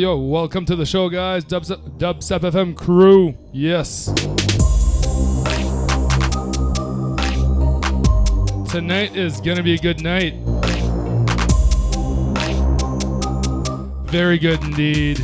yo. Welcome to the show, guys. Dubstep, FM crew. Yes. Tonight is to be a good night. Very good indeed.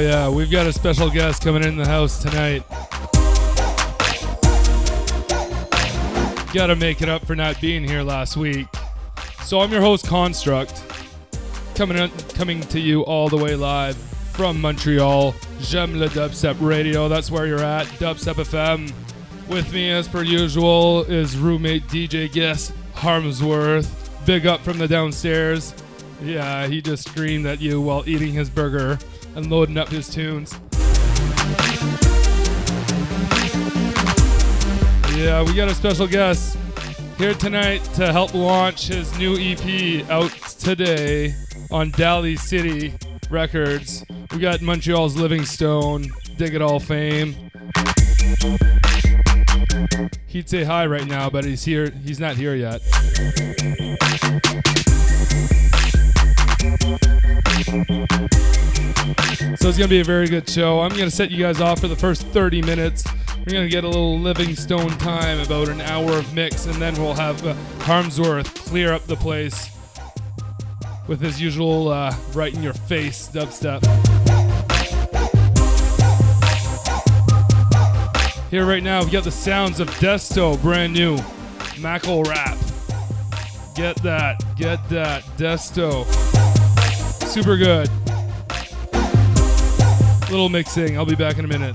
Oh, yeah, we've got a special guest coming in the house tonight. Gotta make it up for not being here last week. So I'm your host Construct, coming in, coming to you all the way live from Montreal. J'aime le dubstep radio. That's where you're at. Dubstep FM. With me, as per usual, is roommate DJ guest Harmsworth. Big up from the downstairs. Yeah, he just screamed at you while eating his burger and loading up his tunes. Yeah, we got a special guest here tonight to help launch his new EP out today on Daly City Records. We got Montreal's Livingstone, Dig It All fame. He'd say hi right now, but he's here. He's not here yet. So it's gonna be a very good show. I'm gonna set you guys off for the first 30 minutes. We're gonna get a little Livingstone time, about an hour of mix, and then we'll have uh, Harmsworth clear up the place with his usual uh, right in your face dubstep. Here right now, we got the sounds of Desto, brand new. Mackle rap. Get that, get that, Desto. Super good. Little mixing. I'll be back in a minute.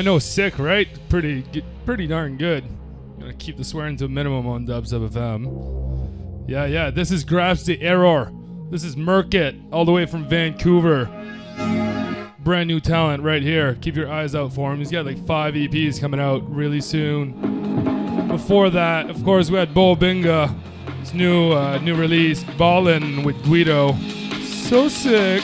I know sick, right? Pretty, pretty darn good. Gonna keep the swearing to a minimum on Dubstep FM. Yeah, yeah. This is Grabs the Error. This is Merkit, all the way from Vancouver. Brand new talent right here. Keep your eyes out for him. He's got like five EPs coming out really soon. Before that, of course, we had Bo Binga. His new uh, new release, Ballin' with Guido. So sick.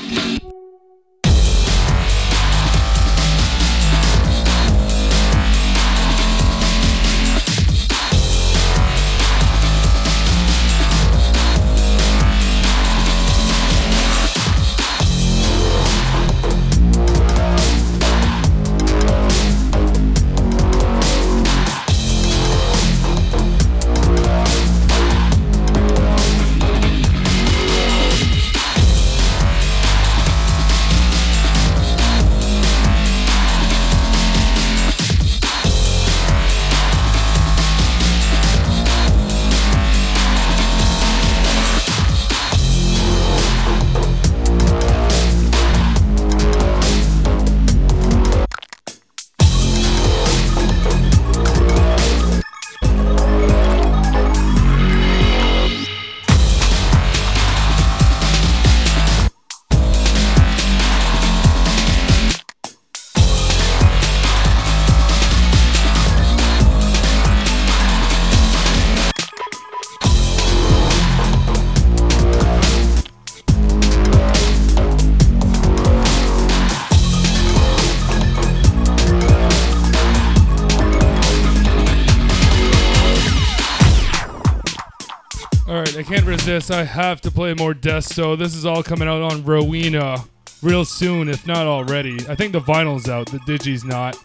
This, I have to play more Desto. This is all coming out on Rowena real soon, if not already. I think the vinyl's out, the Digi's not.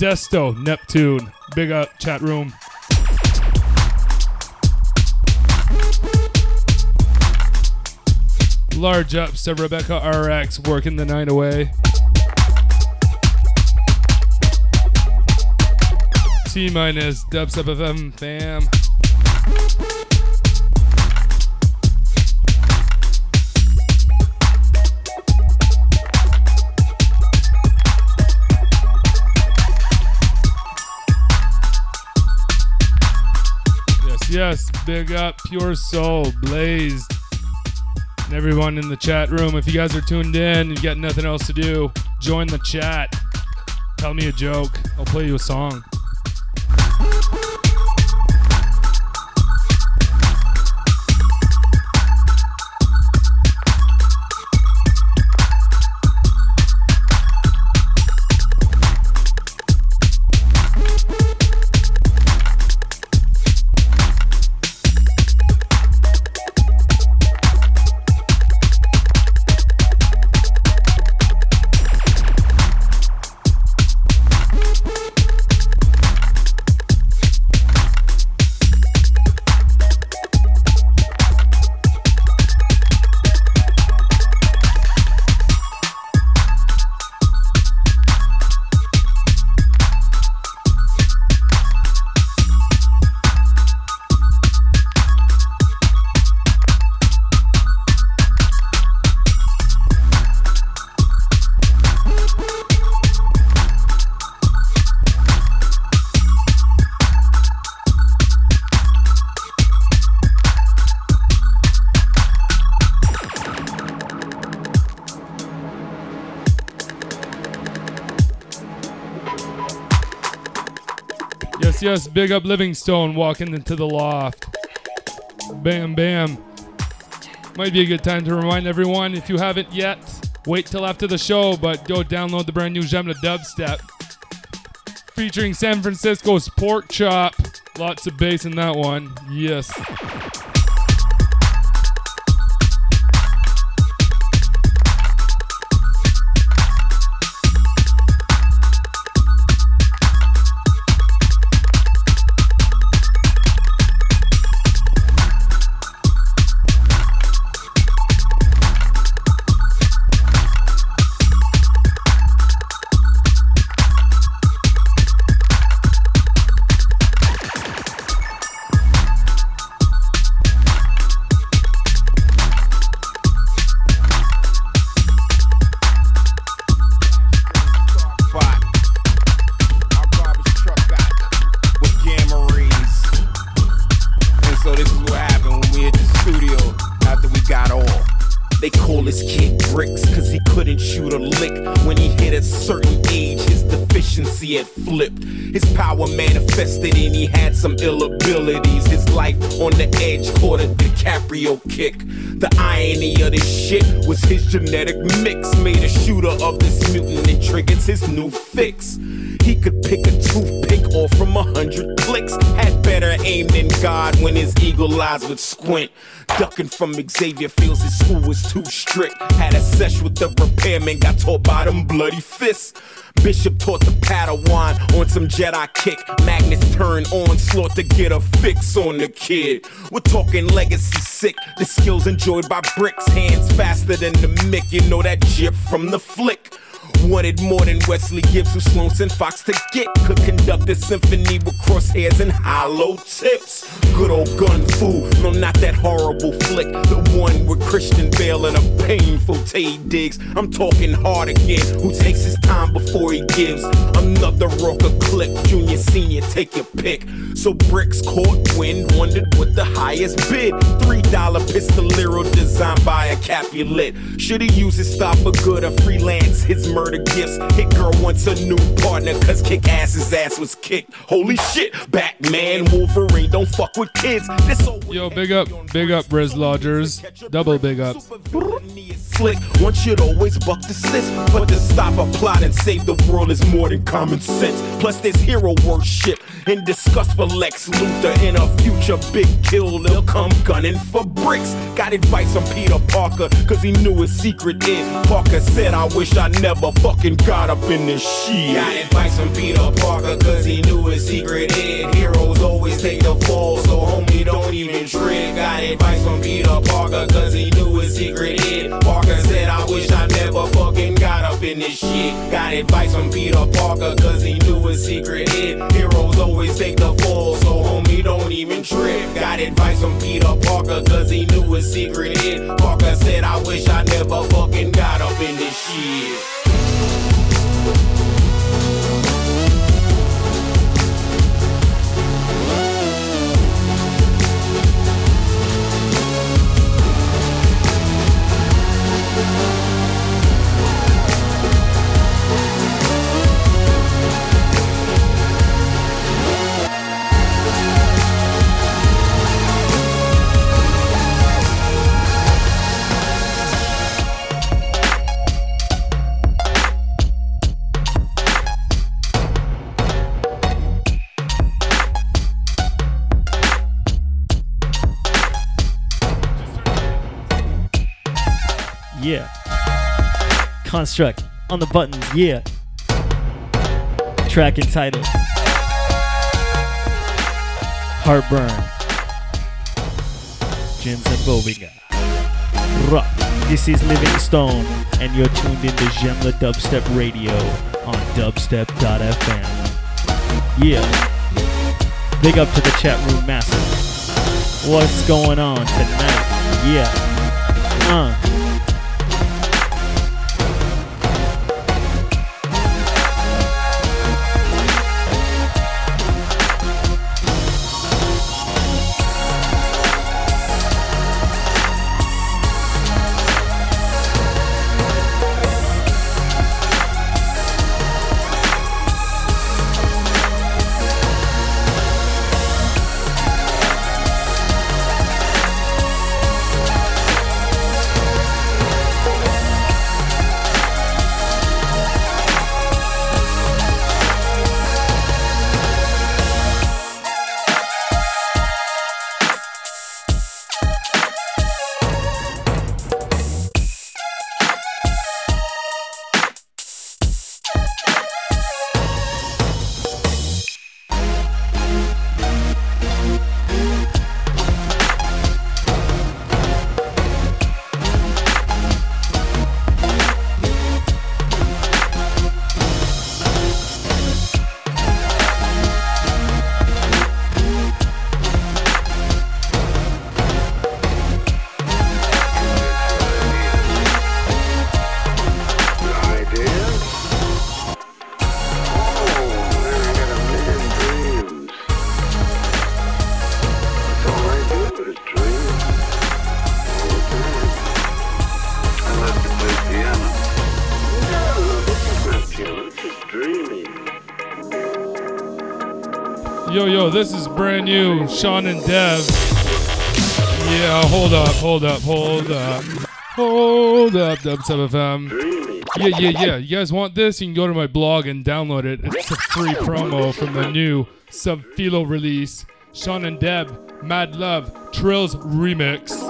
Desto, Neptune. Big up, chat room. Large ups to Rebecca RX working the night away. T minus Dubstep FM fam. Yes, big up Pure Soul, Blazed, and everyone in the chat room. If you guys are tuned in you got nothing else to do, join the chat. Tell me a joke. I'll play you a song. Yes, big up Livingstone walking into the loft. Bam, bam. Might be a good time to remind everyone if you haven't yet, wait till after the show, but go download the brand new Jemla Dubstep featuring San Francisco's Pork Chop. Lots of bass in that one. Yes. Genetic mix made a shooter of this mutant and triggers his new fix. He could pick a toothpick off from a hundred clicks. Had better aim than God when his eagle eyes would squint. Ducking from Xavier feels his school was too strict. Had a sesh with the repairman, got taught by them bloody fists. Bishop taught the Padawan on some Jedi kick. Magnus turned onslaught to get a fix on the kid. We're talking legacy sick. The skills enjoyed by bricks, hands faster than the Mick. You know that jip from the flick. Wanted more than Wesley Gibbs, who Sloan sent Fox to get. Could conduct a symphony with crosshairs and hollow tips. Good old gun fool, no, not that horrible flick. The one with Christian Bale and a painful Taye Diggs. I'm talking hard again, who takes his time before he gives. Another rocker clip, junior, senior, take your pick. So Bricks caught wind, wondered what the highest bid. Three dollar pistolero designed by a Capulet. Should he use his style for good or freelance his murder gifts? Hit girl wants a new partner, cause kick ass's ass was kicked. Holy shit, Batman, Wolverine, don't fuck with kids. This old Yo, big up, big up, Riz Lodgers. Double big up. Slick, one should always buck the sis, but to stop a plot and save the world is more than common sense. Plus, there's hero worship and disgust for Lex Luthor in a future big kill. They'll come gunning for bricks. Got advice from Peter Parker, cause he knew his secret is. Parker said, I wish I never fucking got up in this shit. Got advice from Peter Parker, cause he knew his secret is. Heroes always take the fall, so homie, don't even trip. Got advice from Peter Parker, cause he knew his secret is. Parker said, I wish I never fucking got up in this shit. Got advice from Peter Parker, cause he knew a secret hid. Heroes always take the fall, so homie don't even trip. Got advice from Peter Parker, cause he knew a secret hid. Parker said, I wish I never fucking got up in this shit. Construct on the buttons, yeah. Track entitled Heartburn. Jim Zambobinga. Rock. This is Livingstone, and you're tuned in to Jemla Dubstep Radio on dubstep.fm. Yeah. Big up to the chat room massive. What's going on tonight? Yeah. Uh. Brand new Sean and Dev. Yeah, hold up, hold up, hold up. Hold up, Dubstep FM. Yeah, yeah, yeah. You guys want this? You can go to my blog and download it. It's a free promo from the new Sub Philo release. Sean and Deb, Mad Love, Trills Remix.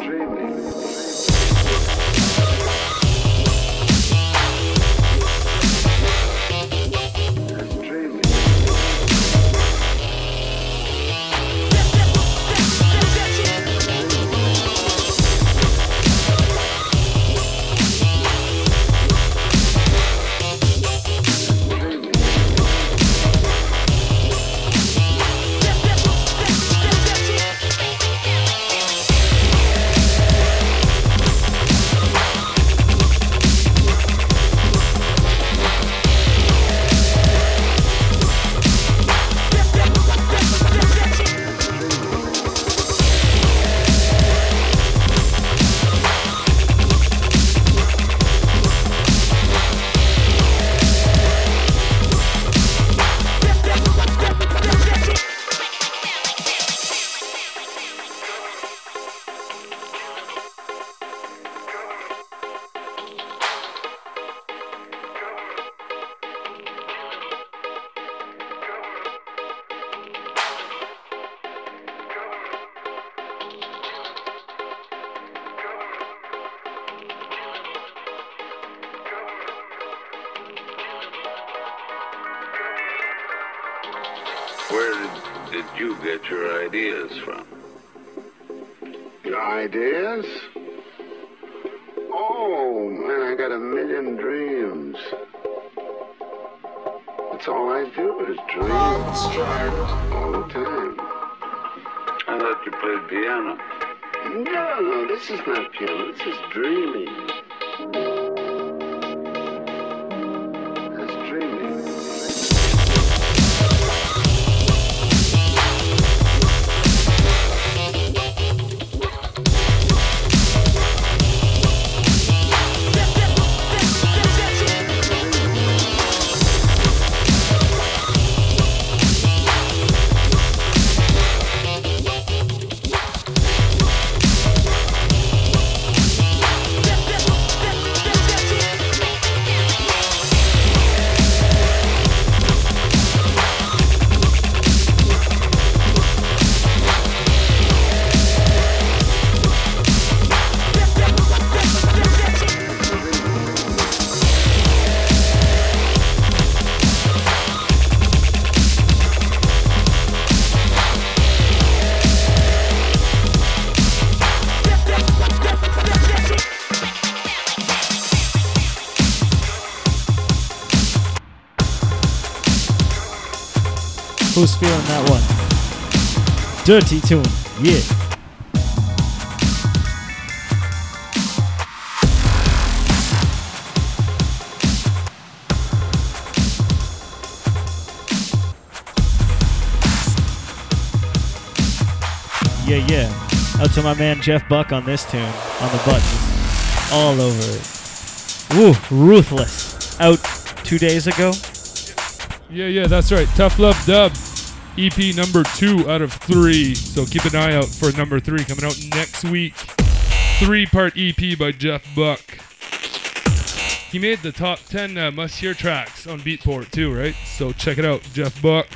Who's feeling that one? Dirty tune. Yeah. Yeah, yeah. Out to my man Jeff Buck on this tune, on the buttons, all over it. Woo, ruthless. Out two days ago. Yeah, yeah, that's right. Tough Love Dub, EP number two out of three. So keep an eye out for number three coming out next week. Three part EP by Jeff Buck. He made the top 10 uh, must hear tracks on Beatport too, right? So check it out, Jeff Buck.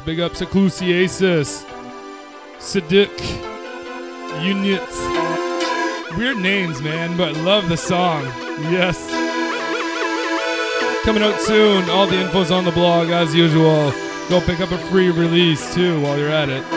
Big up Seclusiasis. Sadik. Units. Weird names, man, but love the song. Yes. Coming out soon. All the info's on the blog as usual. Go pick up a free release too while you're at it.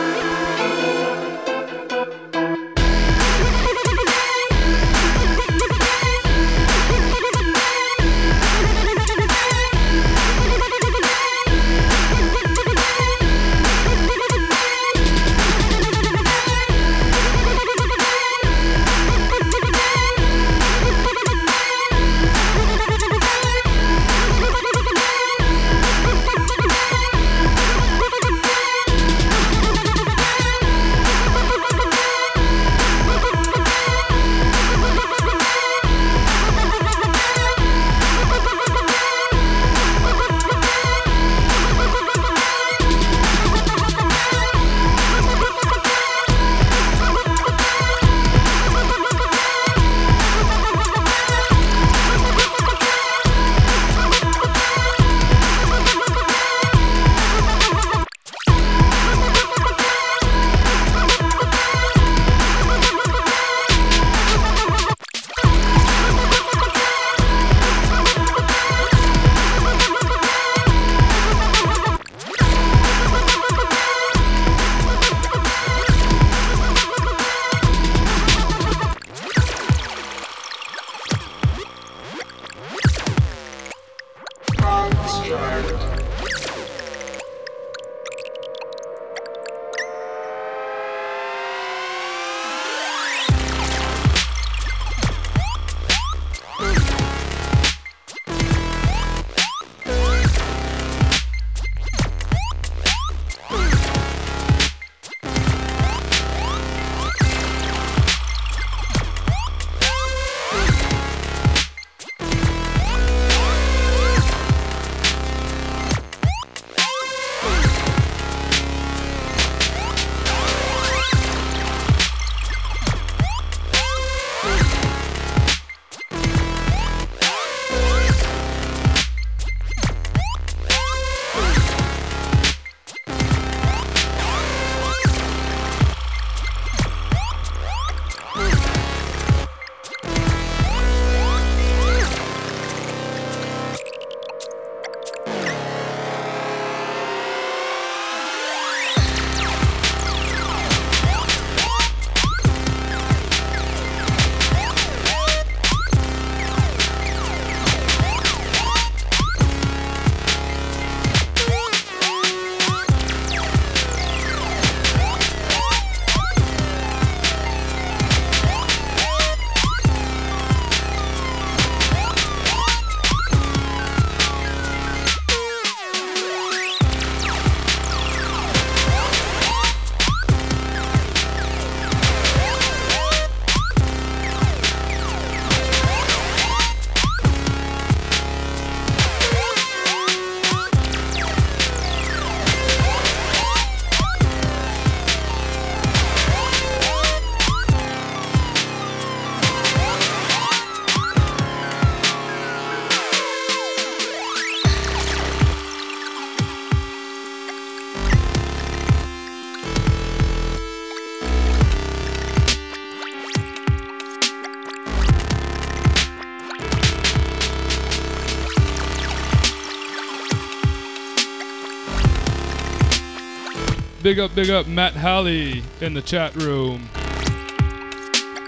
Big up, big up, Matt Halley in the chat room.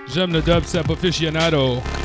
J'aime le dubstep aficionado.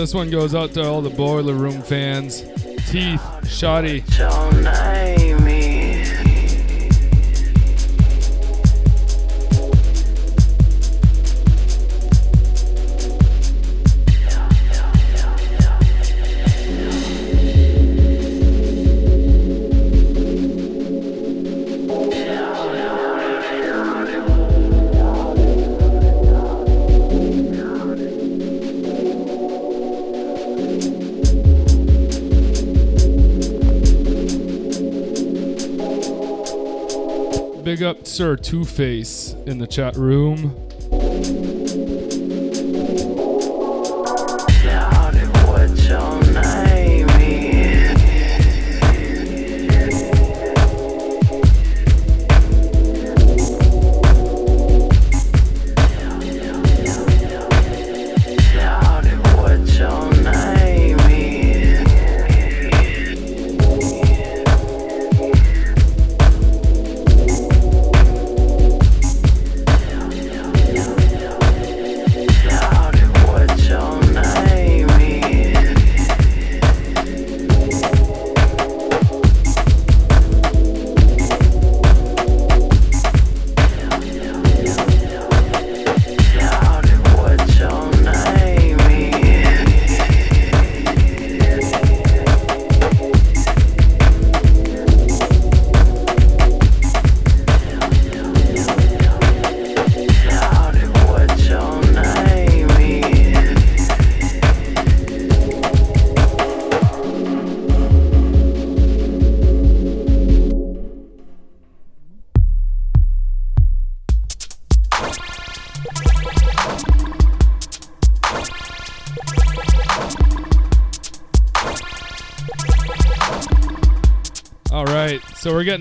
This one goes out to all the Boiler Room fans. Teeth, Shoddy. Your name Sir Two Face in the chat room.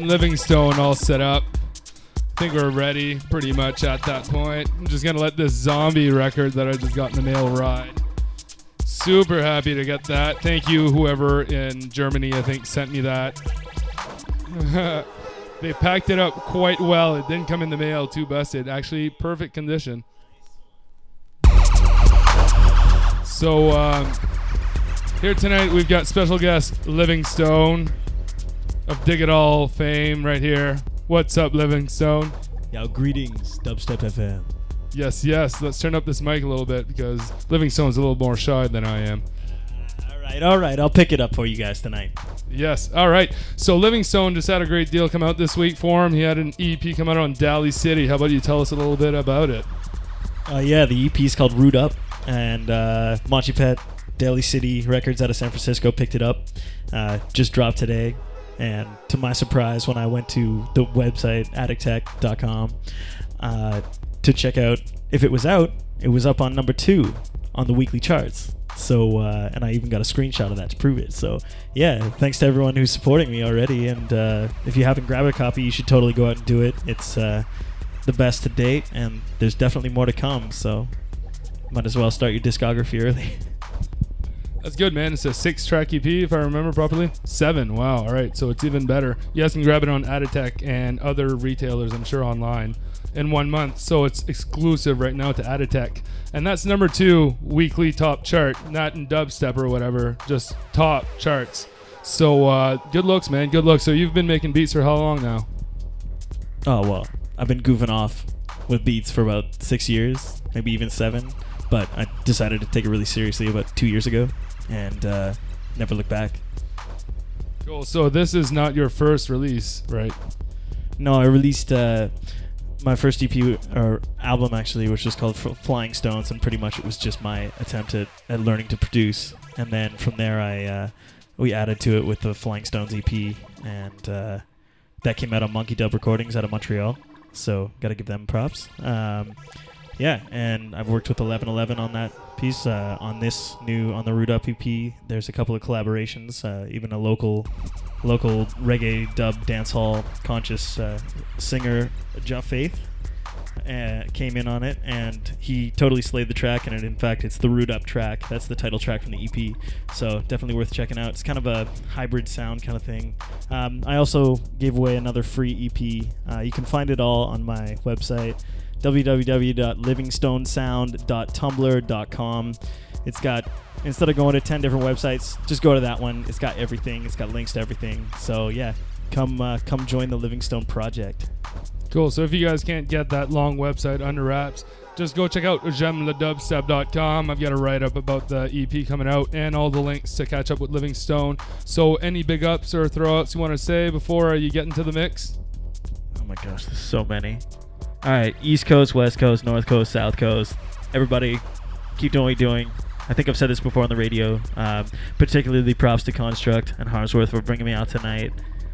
Livingstone all set up. I think we're ready pretty much at that point. I'm just to let this zombie record that I just got in the mail ride. Super happy to get that. Thank you, whoever in Germany, I think, sent me that. they packed it up quite well. It didn't come in the mail too busted. Actually, perfect condition. So, um, here tonight we've got special guest Livingstone Dig It All fame right here. What's up, Livingstone? Yo, greetings, Dubstep FM. Yes, yes. Let's turn up this mic a little bit because Livingstone's a little more shy than I am. All right, all right. I'll pick it up for you guys tonight. Yes. All right. So Livingstone just had a great deal come out this week for him. He had an EP come out on Daly City. How about you tell us a little bit about it? Uh, yeah, the EP is called Root Up, and uh, Mochipet, Daly City Records out of San Francisco picked it up. Uh, just dropped today, and to my surprise, when I went to the website addictech.com uh, to check out if it was out, it was up on number two on the weekly charts. So, uh, and I even got a screenshot of that to prove it. So, yeah, thanks to everyone who's supporting me already. And uh, if you haven't grabbed a copy, you should totally go out and do it. It's uh, the best to date, and there's definitely more to come. So, might as well start your discography early. That's good, man. It's a six track EP, if I remember properly. Seven. Wow. All right. So it's even better. You guys can grab it on Addictech and other retailers, I'm sure, online in one month. So it's exclusive right now to Addictech. And that's number two weekly top chart, not in dubstep or whatever, just top charts. So uh, good looks, man. Good looks. So you've been making beats for how long now? Oh well, I've been goofing off with beats for about six years, maybe even seven. But I decided to take it really seriously about two years ago, and uh, never look back. Cool. So this is not your first release, right? No, I released uh, my first EP or album actually, which was called Flying Stones, and pretty much it was just my attempt at, at learning to produce. And then from there, I uh, we added to it with the Flying Stones EP, and uh, that came out on Monkey Dub Recordings out of Montreal. So got to give them props. Um, yeah, and I've worked with 1111 on that piece. Uh, on this new on the Root Up EP, there's a couple of collaborations. Uh, even a local local reggae dub dancehall conscious uh, singer, Jeff Faith, uh, came in on it, and he totally slayed the track. And it, in fact, it's the Root Up track. That's the title track from the EP. So definitely worth checking out. It's kind of a hybrid sound kind of thing. Um, I also gave away another free EP. Uh, you can find it all on my website www.livingstonesound.tumblr.com. It's got instead of going to 10 different websites, just go to that one. It's got everything. It's got links to everything. So yeah, come uh, come join the Livingstone project. Cool. So if you guys can't get that long website under wraps, just go check out gemledubstep.com. I've got a write up about the EP coming out and all the links to catch up with Livingstone. So any big ups or throwouts you want to say before you get into the mix? Oh my gosh, there's so many. All right, East Coast, West Coast, North Coast, South Coast. Everybody, keep doing what you're doing. I think I've said this before on the radio. Um, particularly props to Construct and Harmsworth for bringing me out tonight,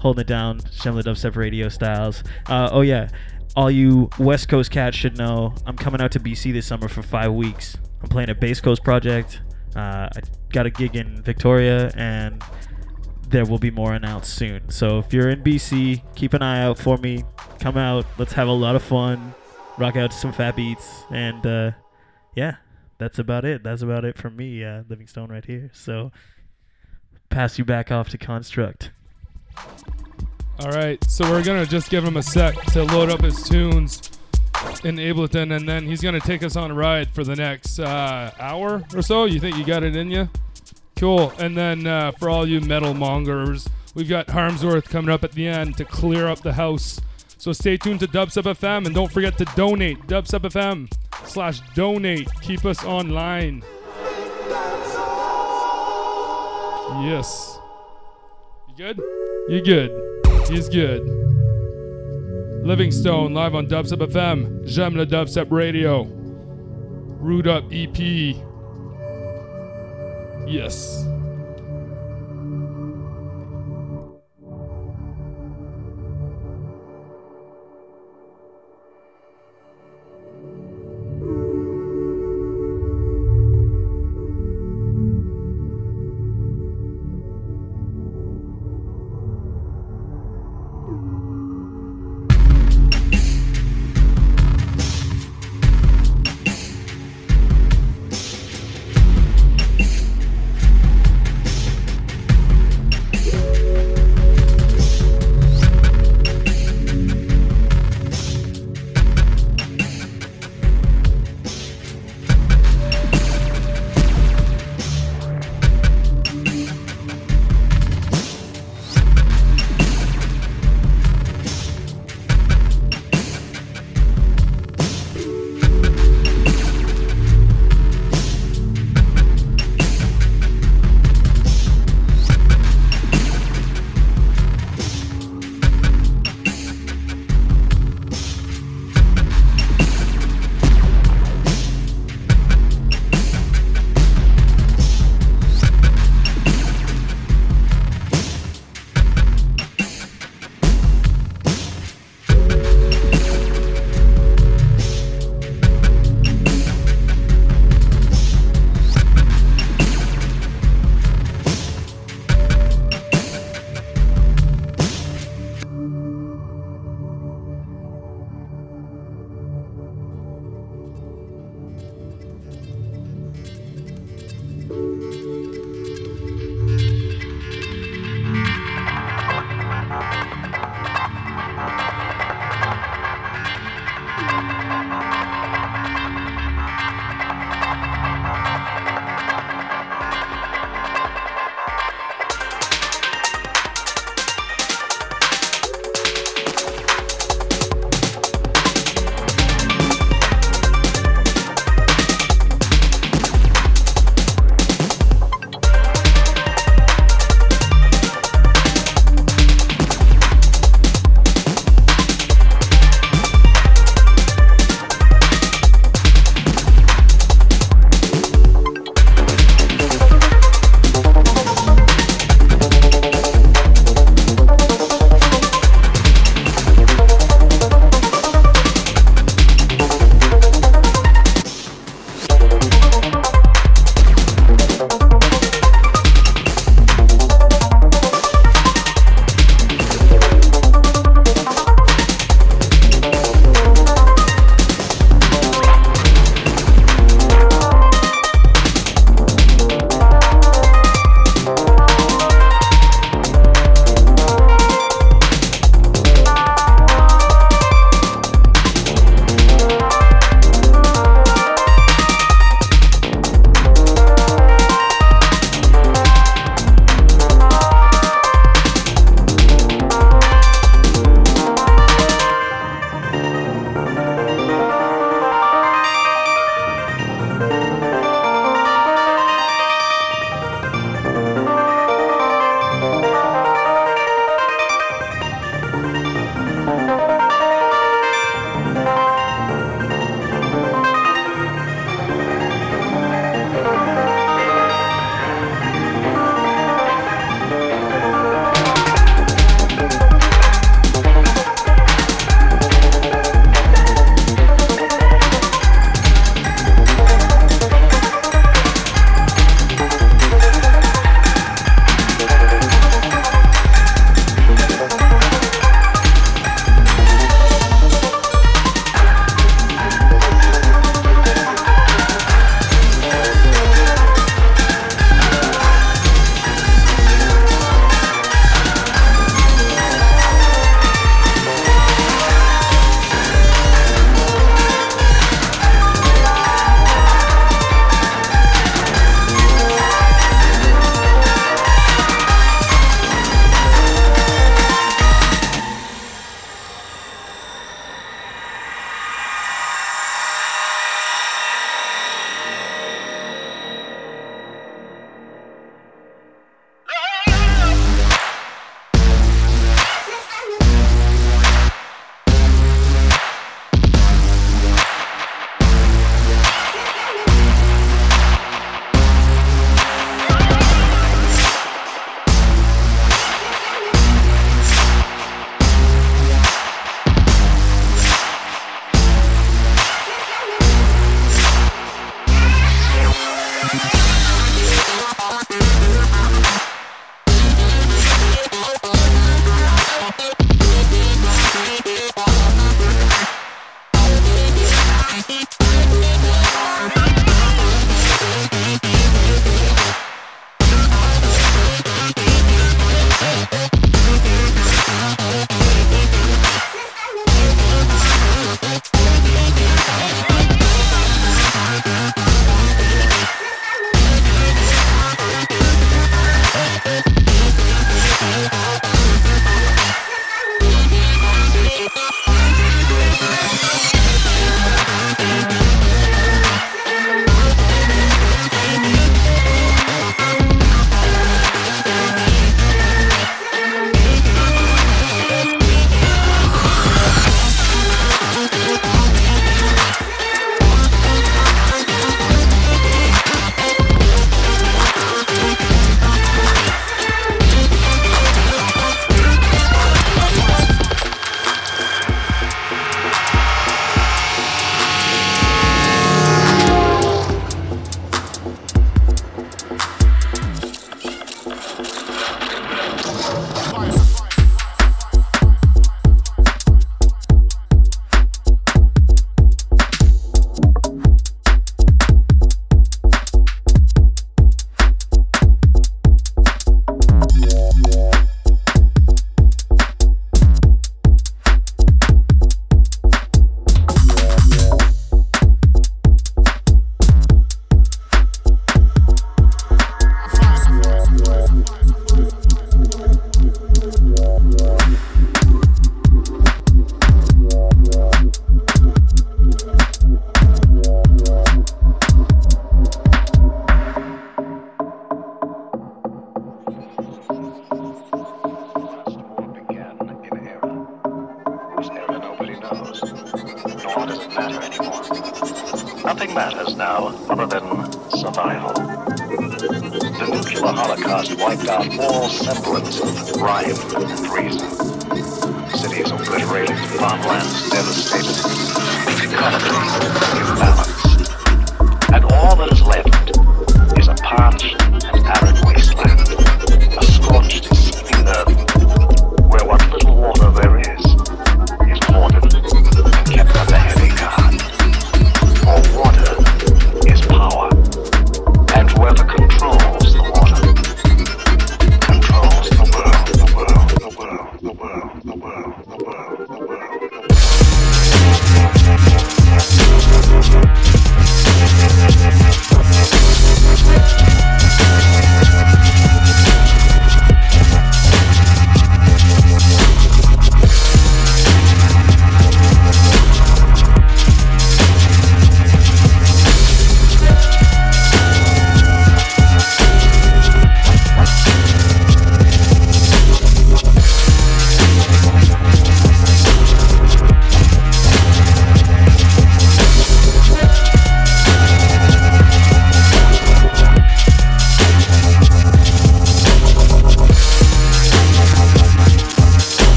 holding it down, J'aime le Dubstep Radio styles. Uh, oh yeah, all you West Coast cats should know. I'm coming out to BC this summer for five weeks. I'm playing a Bass Coast project. Uh, I got a gig in Victoria, and there will be more announced soon. So if you're in BC, keep an eye out for me. Come out. Let's have a lot of fun. Rock out to some fat beats. And uh, yeah, that's about it. That's about it from me, uh, Livingstone, right here. So pass you back off to Construct. All right. So we're going to just give him a sec to load up his tunes in Ableton, and then he's going to take us on a ride for the next uh, hour or so. You think you got it in you? Cool. And then uh, for all you metal mongers, we've got Harmsworth coming up at the end to clear up the house. So stay tuned to Dubstep FM and don't forget to donate. Dubstep FM slash donate. Keep us online. Yes. You good? You good. He's good. Livingstone live on Dubstep FM. J'aime le Dubstep Radio. Root Up EP. Yes.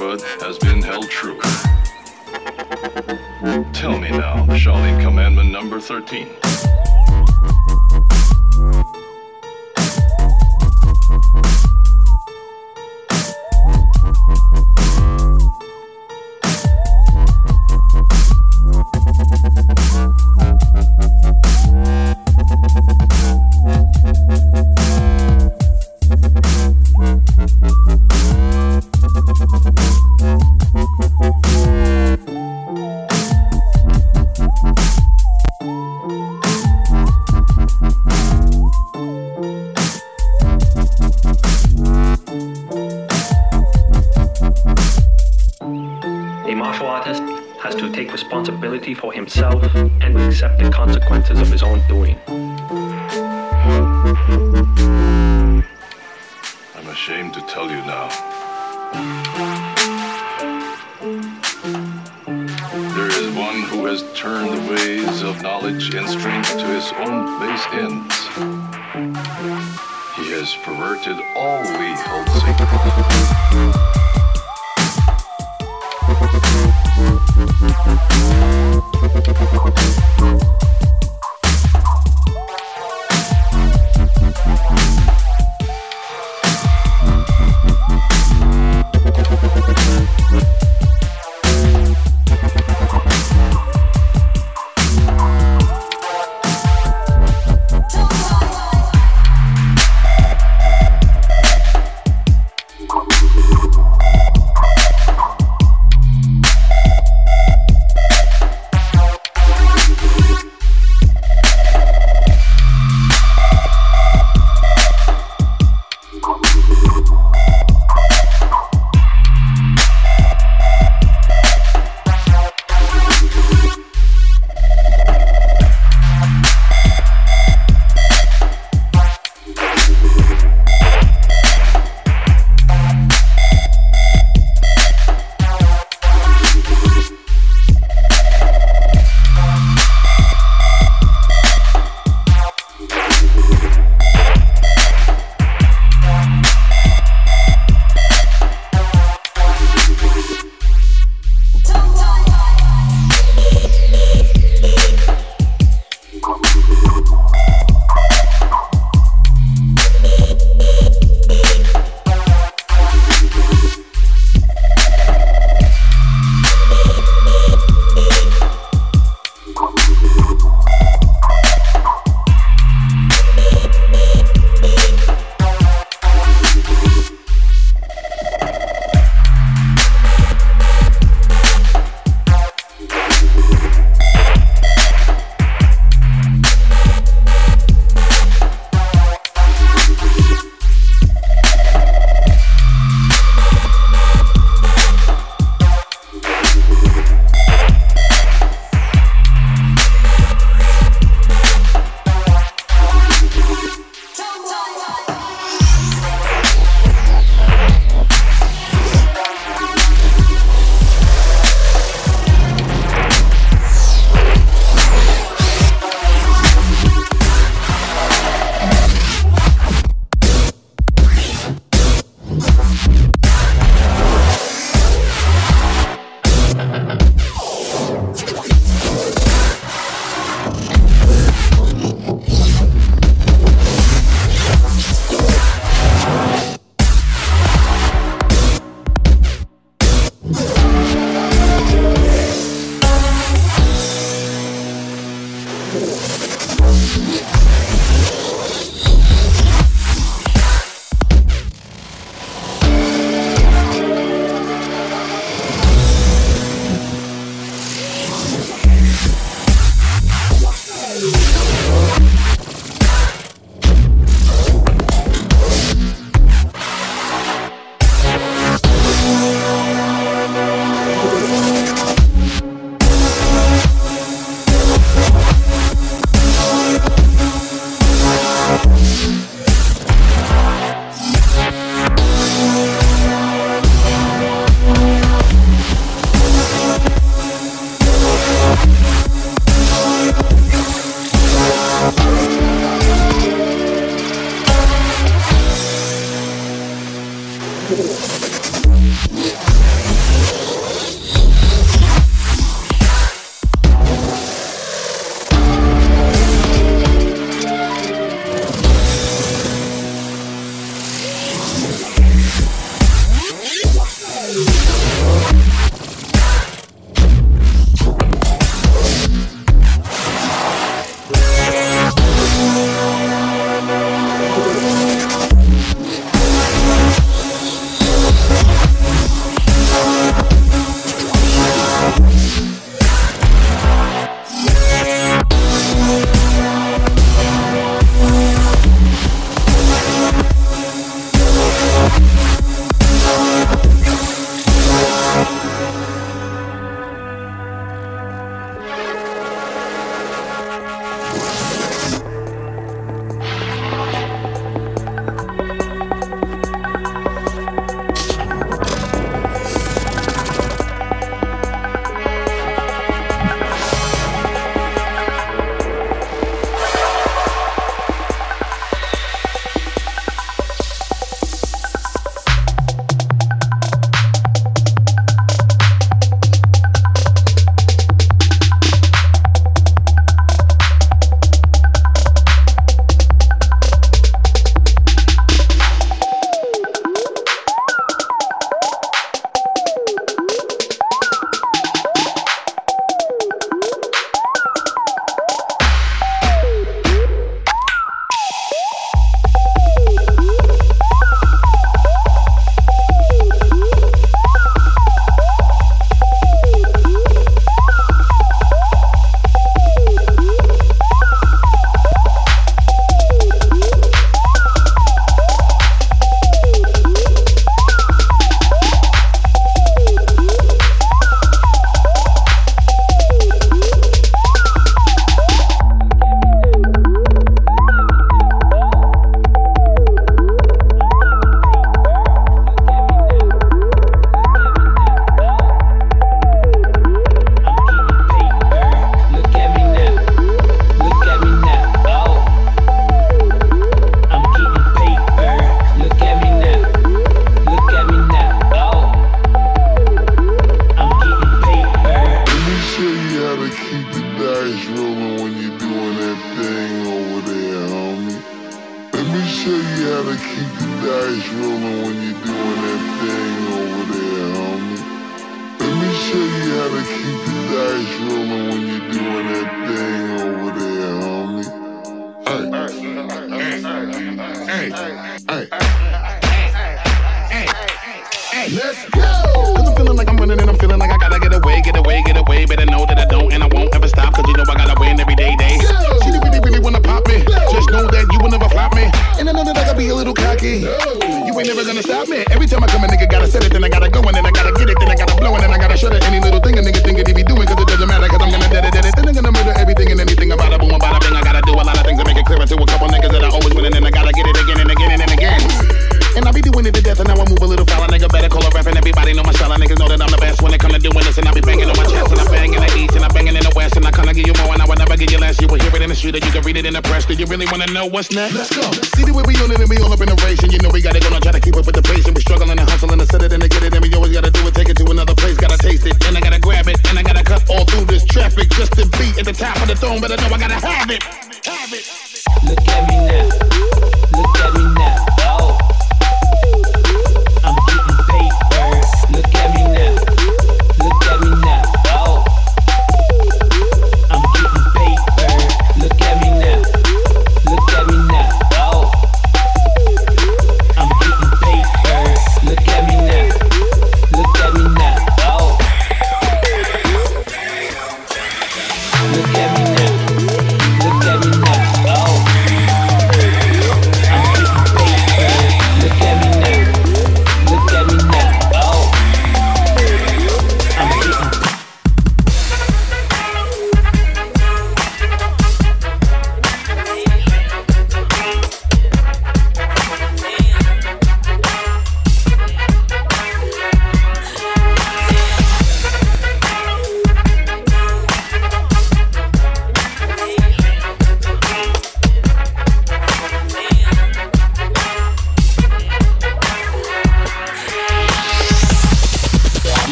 Brotherhood has been held true. Tell me now, Shaolin Commandment number 13. Responsibility for himself and accept the consequences of his own doing. I'm ashamed to tell you now. There is one who has turned the ways of knowledge and strength to his own base ends. He has perverted all we hold sacred. Thank you.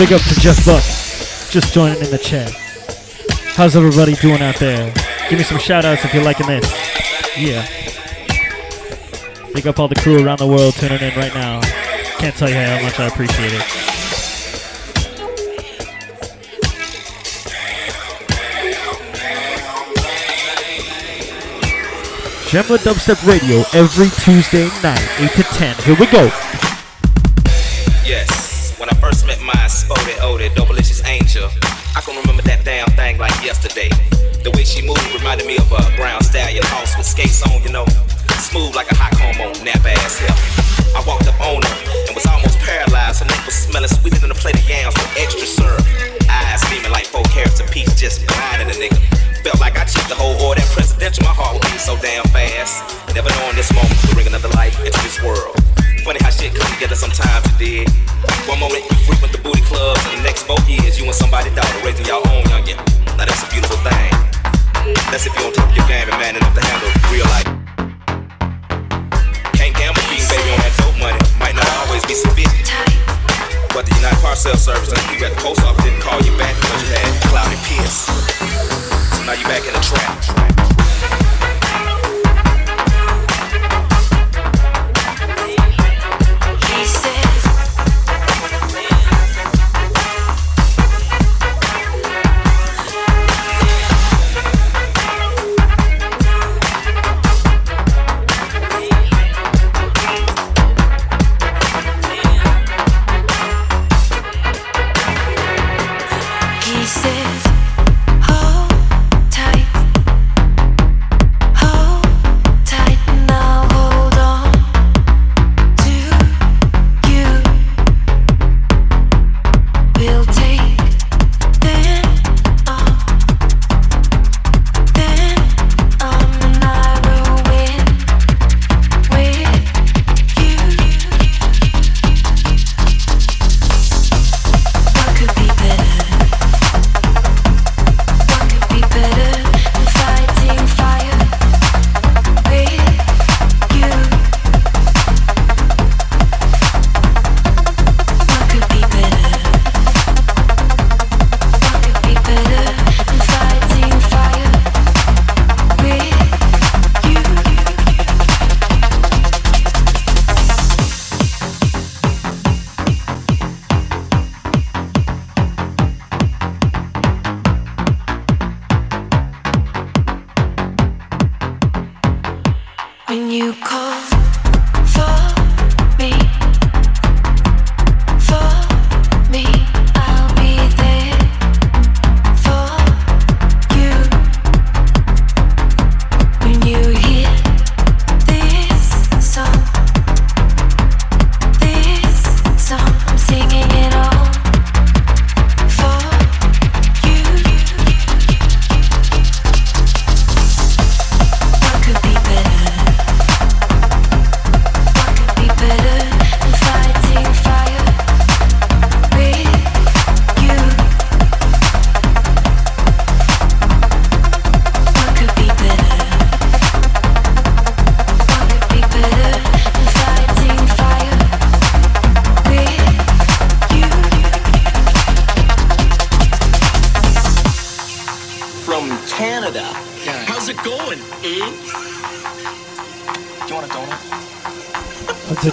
Big up to Jeff Buck, just joining in the chat. How's everybody doing out there? Give me some shout outs if you're liking this. Yeah. Big up all the crew around the world tuning in right now. Can't tell you how much I appreciate it. J'aime le Dubstep Radio every Tuesday night, 8 to 10. Here we go spotted, oded, double angel. I can remember that damn thing like yesterday. The way she moved reminded me of a brown stallion horse with skates on, you know.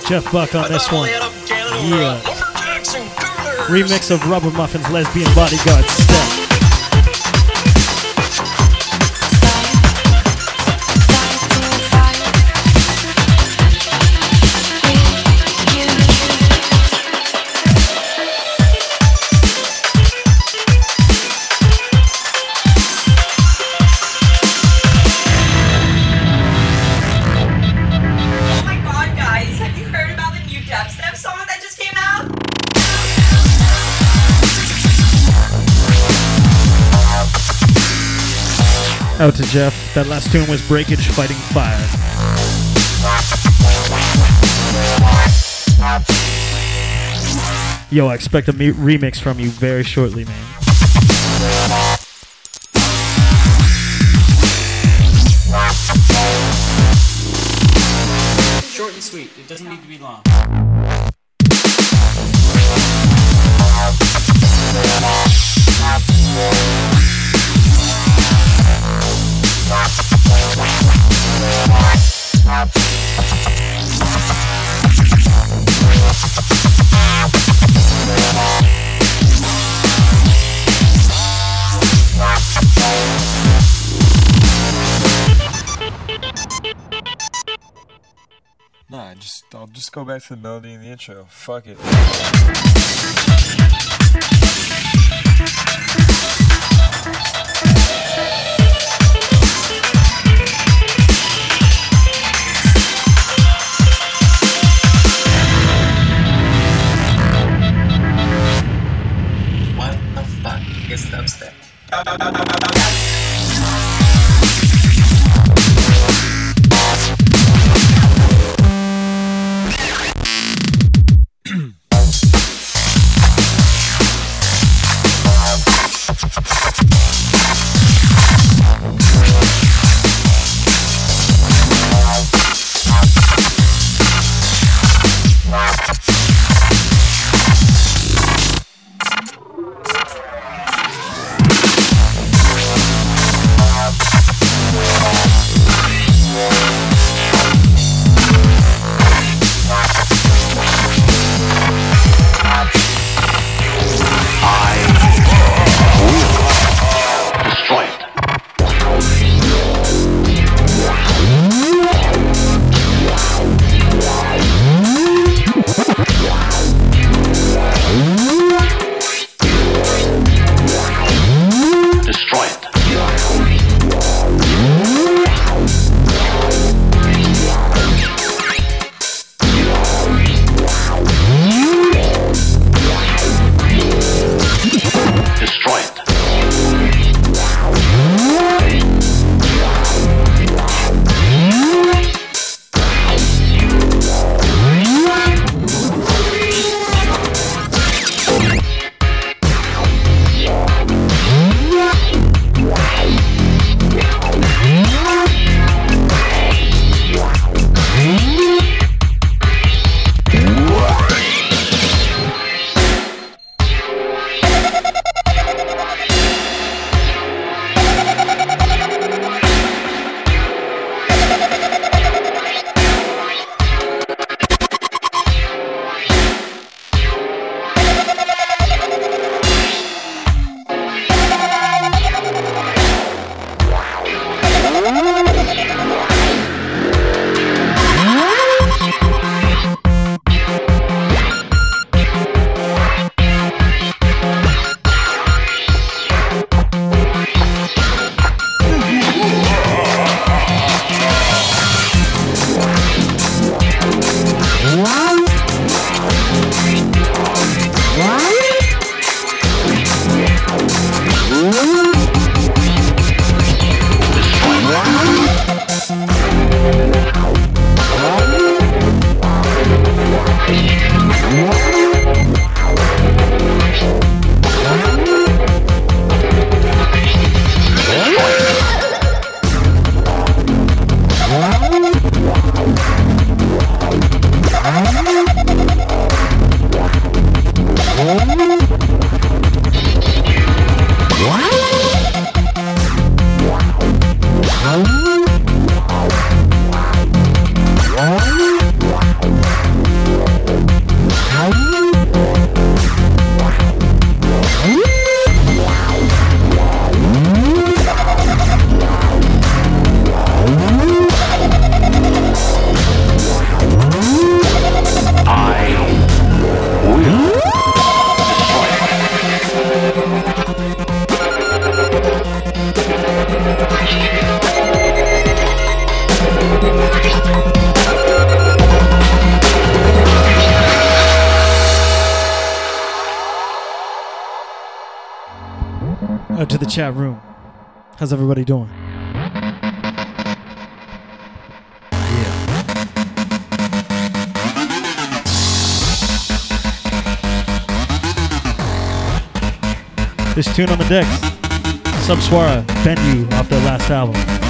Jeff Buck on this one. Yeah. Remix of Rubber Muffin's Lesbian Bodyguard Step. Out to Jeff. That last tune was Breakage Fighting Fire. Yo, I expect a me- remix from you very shortly, man. Go back to the melody in the intro. Fuck it. Tune on the decks, Subswara, Bend You off their last album.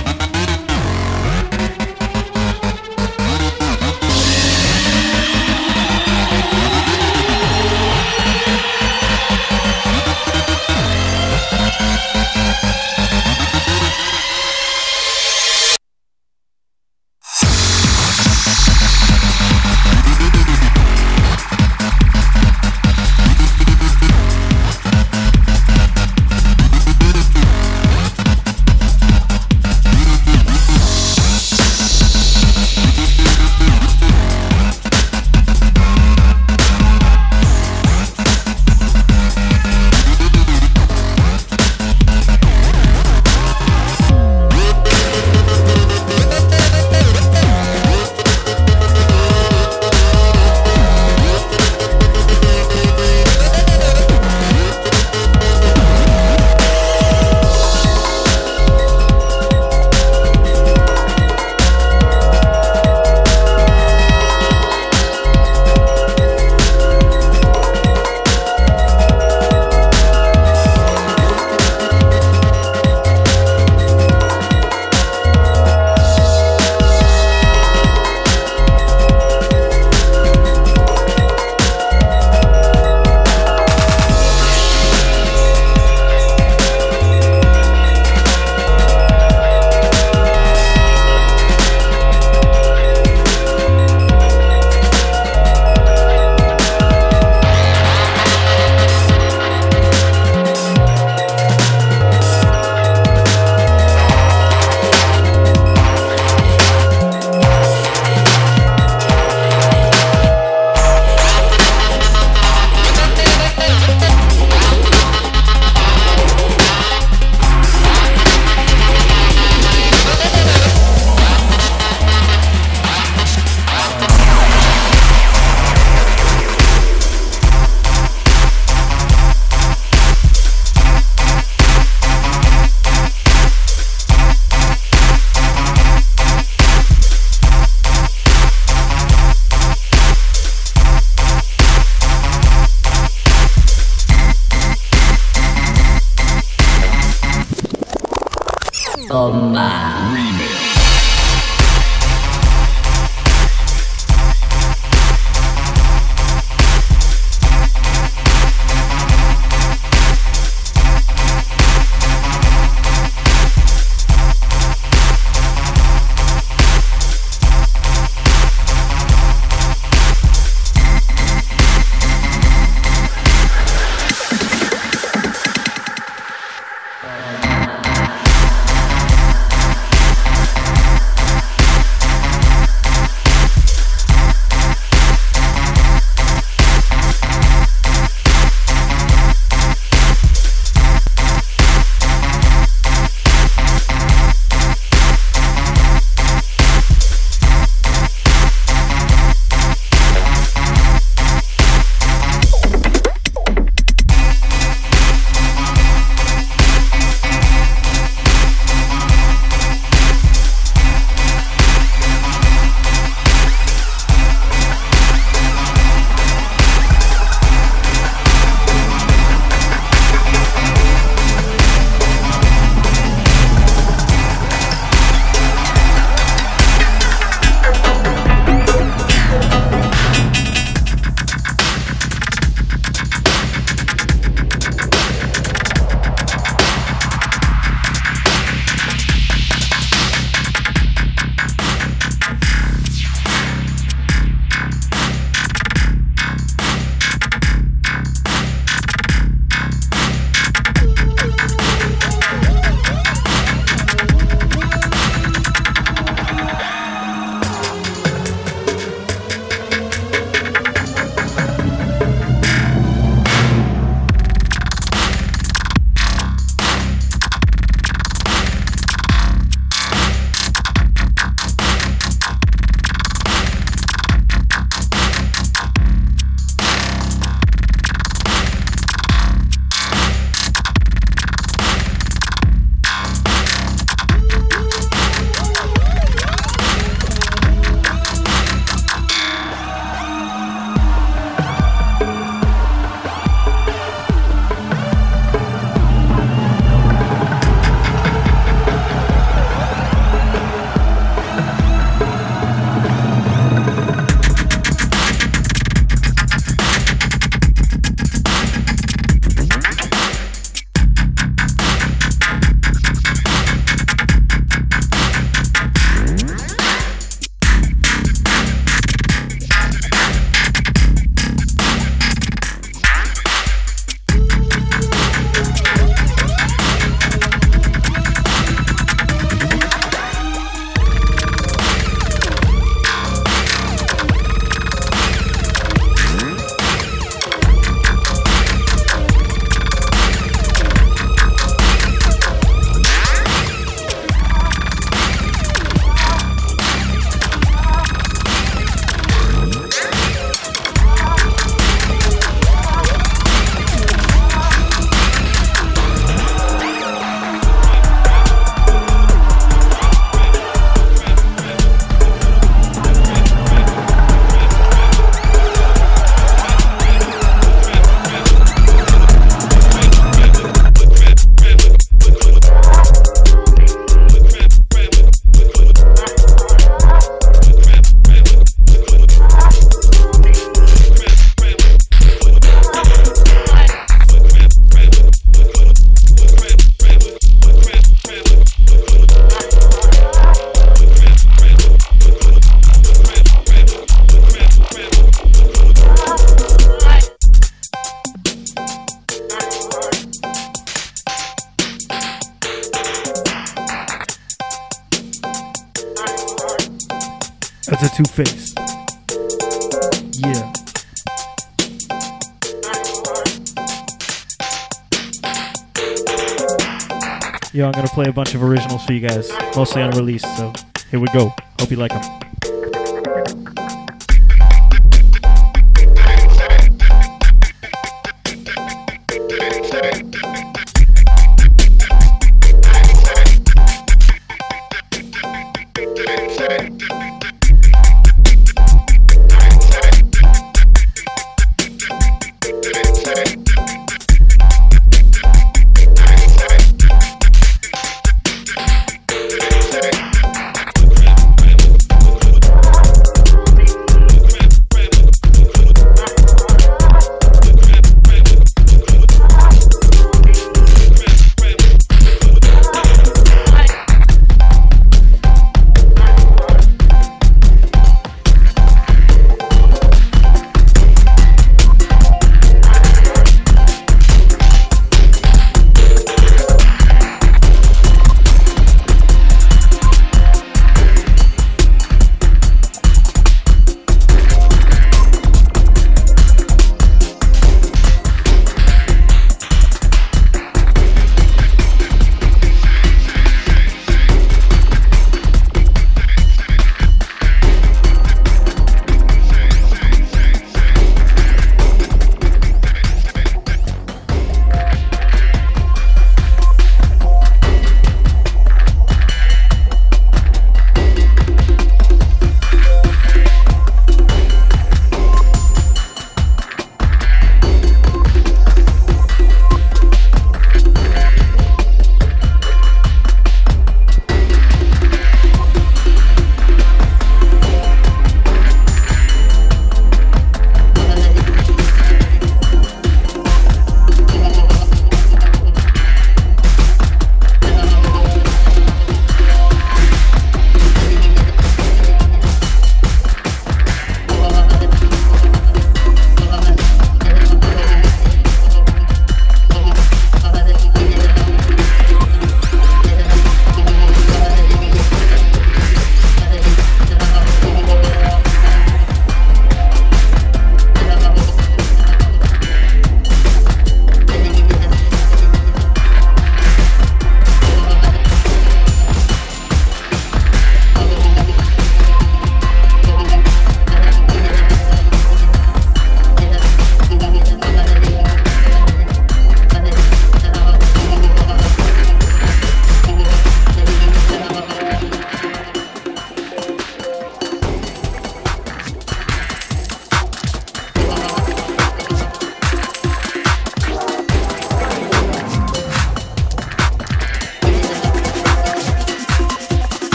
Bunch of originals for you guys, mostly unreleased. So here we go. Hope you like them.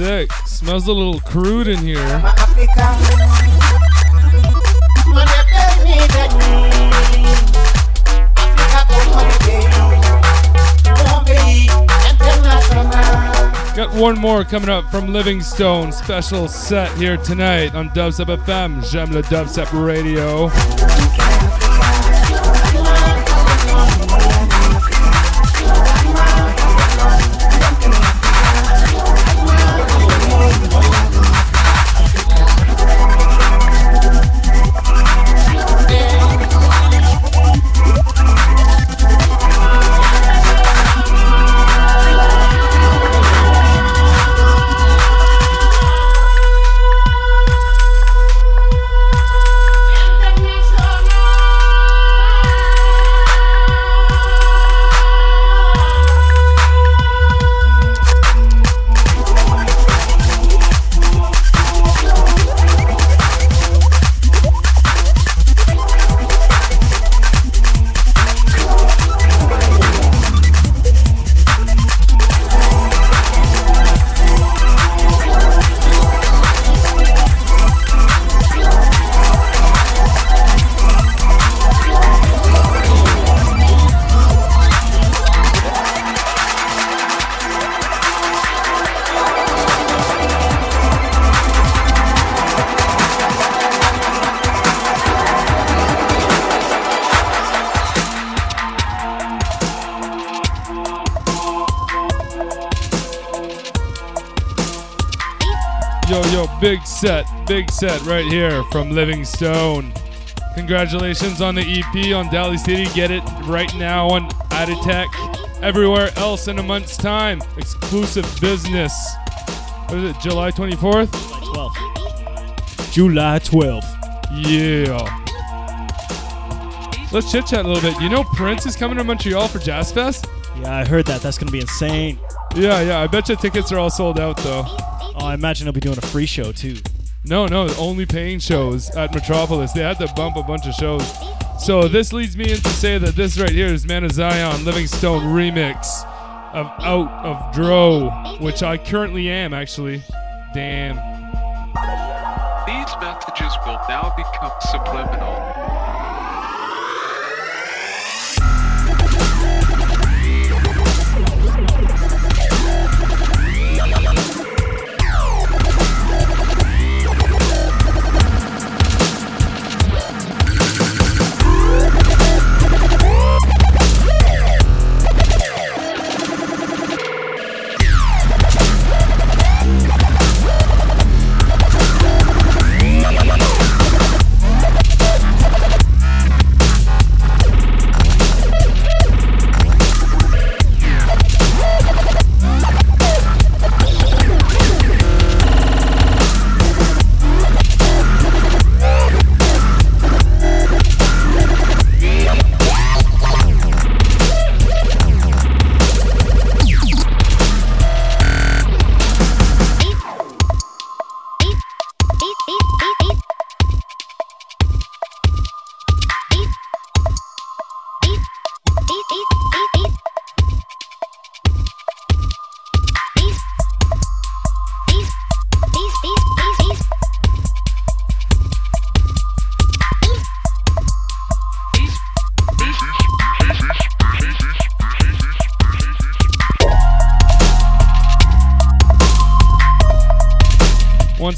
Sick. Smells a little crude in here. Got one more coming up from Livingstone. Special set here tonight on Dubstep FM. J'aime le Dubstep Radio. Set right here from Livingstone. Congratulations on the EP on Daly City. Get it right now on Addictech. Everywhere else in a month's time. Exclusive business. What is it, July 24th? July 12th. July 12th. Yeah. Let's chit chat a little bit. You know Prince is coming to Montreal for Jazz Fest? Yeah, I heard that. That's gonna be insane. Yeah, yeah. I bet your tickets are all sold out though. Oh, I imagine he'll be doing a free show too. No, no, only paying shows at Metropolis. They had to bump a bunch of shows. So this leads me in to say that this right here is Man of Zion Livingstone remix of Out of Dro, which I currently am actually. Damn. These messages will now become subliminal.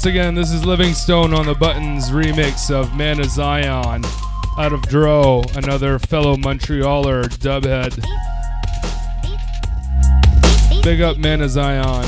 Once again, this is Livingstone on the Buttons remix of Man of Zion out of Dro, another fellow Montrealer dubhead. Big up Man of Zion.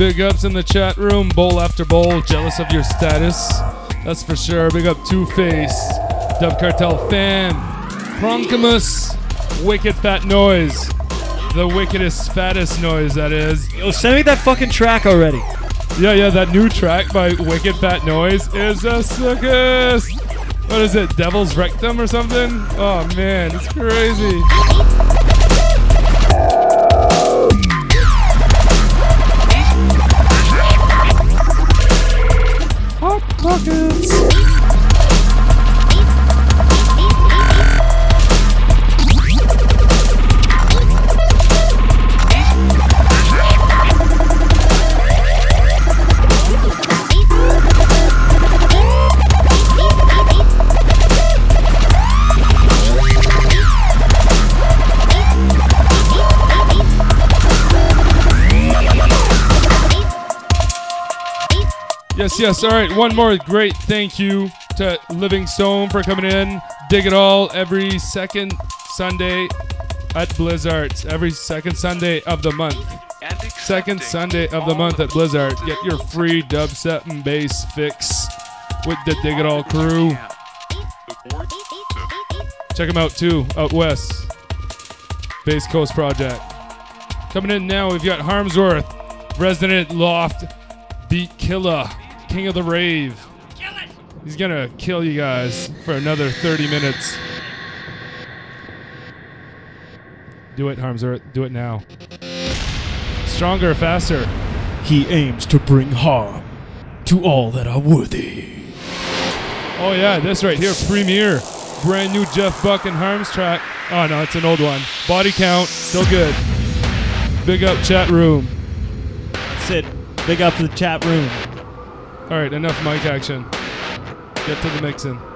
Big ups in the chat room. Bowl after bowl, jealous of your status. That's for sure. Big up Two Face, Dub Cartel fan. Cronkimus Wicked Fat Noise. The wickedest, fattest noise, that is. Yo, send me that fucking track already. Yeah, yeah, that new track by Wicked Fat Noise is the sickest. What is it, Devil's Rectum or something? Oh man, it's crazy. Yes, yes. All right. One more great thank you to Livingstone for coming in. Dig it all every second Sunday at Blizzards. Every second Sunday of the month. Second Sunday of the month at Blizzard. Get your free dubstep and bass fix with the Dig It All crew. Check them out too, out west. Bass Coast Project. Coming in now, we've got Harmsworth, Resident Loft, Beat Killer, King of the Rave. He's gonna kill you guys for another 30 minutes. Do it, Harmsworth. Do it now. Stronger, faster. He aims to bring harm to all that are worthy. Oh yeah, this right here, Premiere. Brand new Jeff Buck and Harms track. Oh no, it's an old one. Body count, still good. Big up chat room. That's it. Big up to the chat room. All right, enough mic action. Get to the mixing.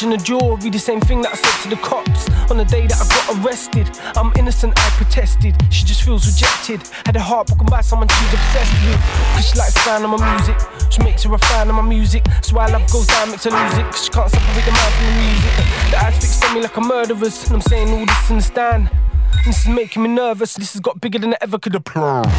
Punching the jaw be the same thing that I said to the cops on the day that I got arrested. I'm innocent, I protested. She just feels rejected. Had a heart broken by someone she's obsessed with. Cause she likes the sound of my music, She makes her a fan of my music. So why love goes down, makes her lose it. Cause she can't separate the mind from the music. The eyes fixed on me like a murderer's. And I'm saying all this in the stand. This is making me nervous. This has got bigger than I ever could have planned.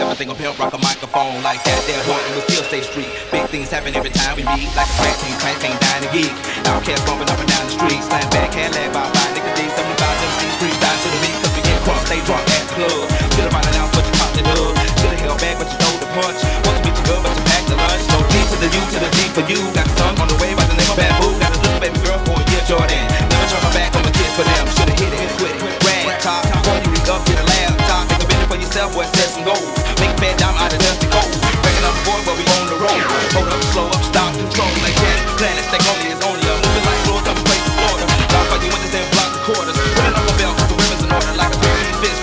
Braces on, ever think pimp rock a microphone like that? There haunting with still stay street. Big things happen every time we meet, like a crack team, crank team, dying to geek. Outcast bumping up and down the street, slam back, hand lag by five, nigga D, 75 MCs, street down to the beat, cause we get crunk, stay drunk at the club. Should've found out but you popped it up. Should've held back, but you throw the punch. Want to beat you good, but you packed the lunch. No D to the U to the G for you. Got the tongue on the way by the name of Bamboo. Got a little baby girl for a year, Jordan. Never turn my back on the kids for them. Should've hit it, quit it. Rag top, before you reach up to the laptop. For yourself, boy, set some goals. Make a bad dime out of dusty gold. Breaking up board, but we on the road. Hold up, slow up, stop, control. Like that, planet stack only is only up. Moving like floors, up place to Florida. Drop by you windows, then block the quarters. Putting up a belt, cause the women's in order. Like a pair of fits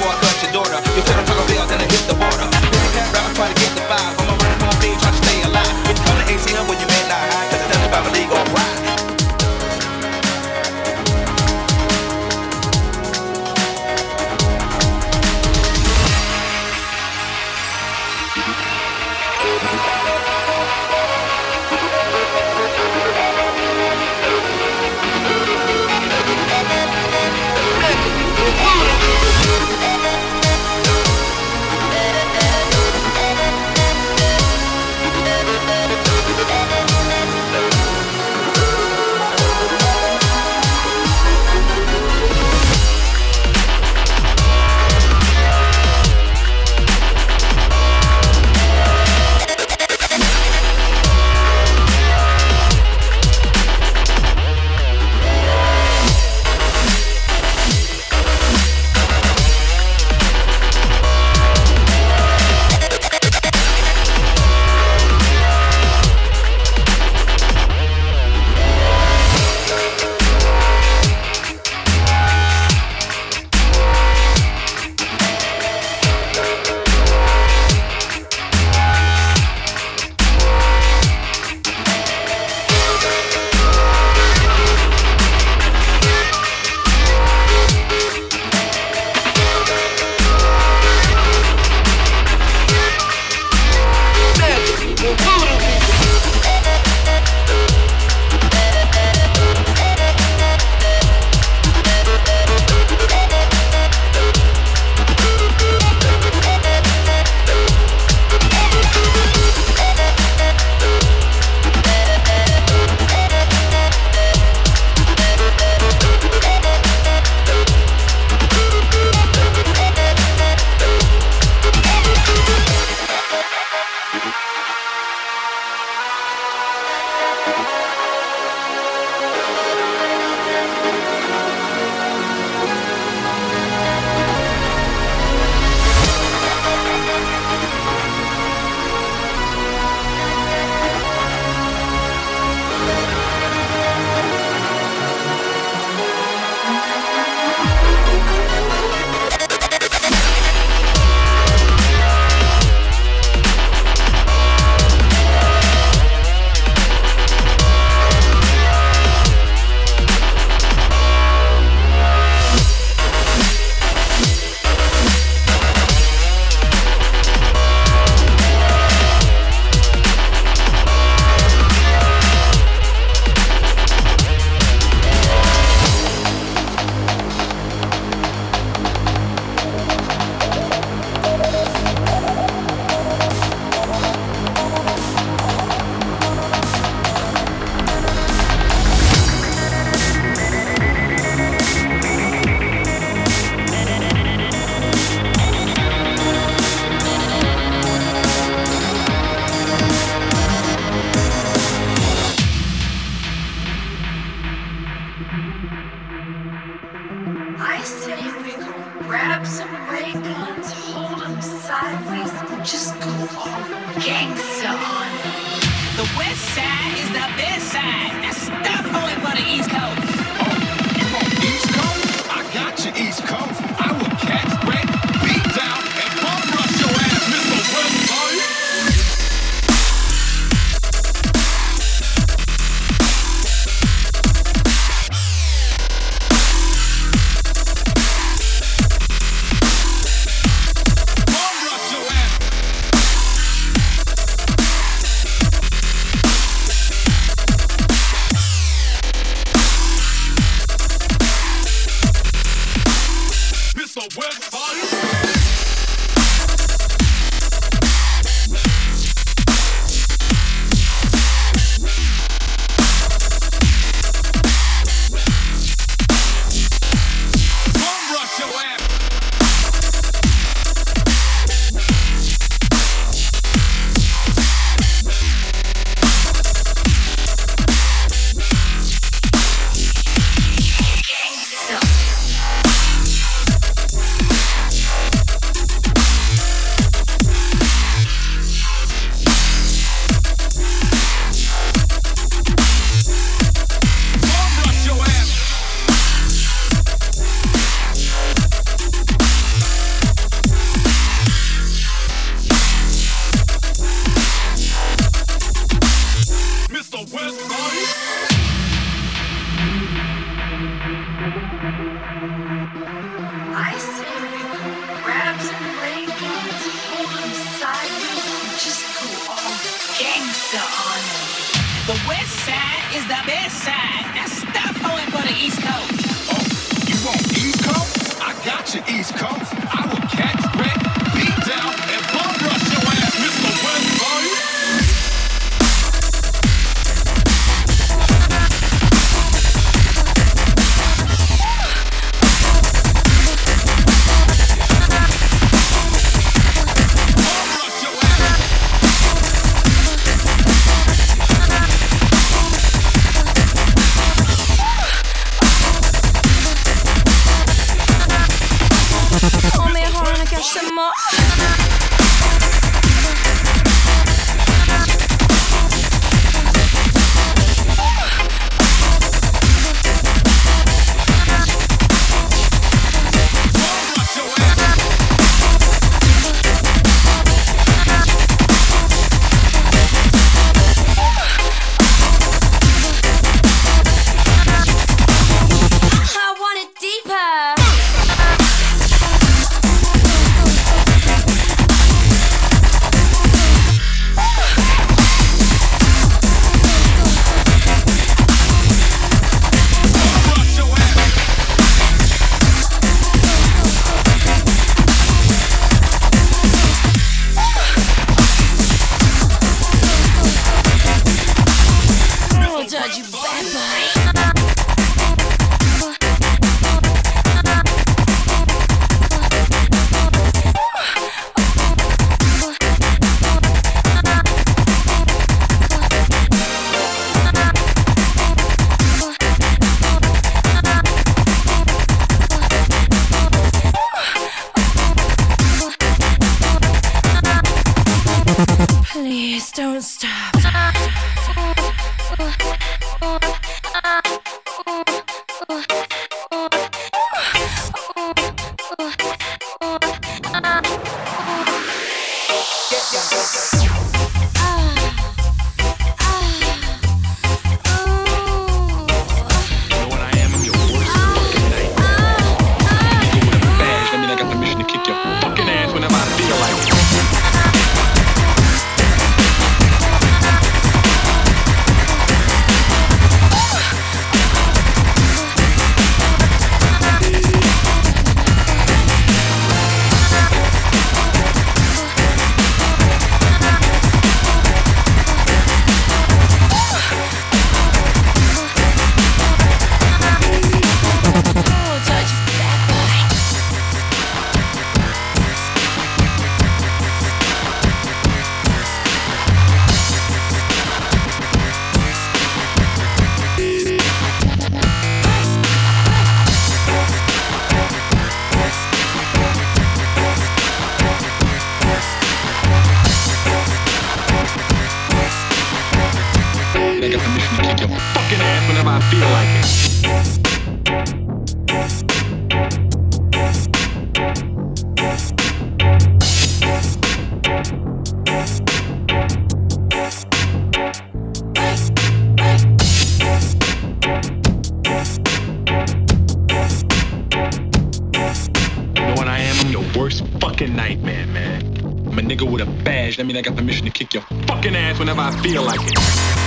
worst fucking nightmare, man. I'm a nigga with a badge. That mean I got permission to kick your fucking ass whenever I feel like it.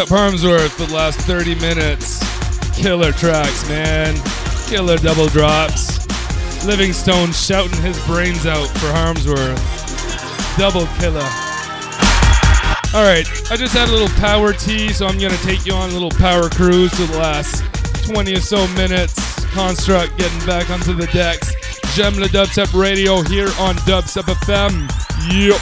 Up Harmsworth for the last 30 minutes. Killer tracks, man. Killer double drops. Livingstone shouting his brains out for Harmsworth. Double killer. Alright, I just had a little power tea, so I'm gonna take you on a little power cruise for the last 20 or so minutes. Construct getting back onto the decks. J'aime le Dubstep Radio here on Dubstep FM. Yup.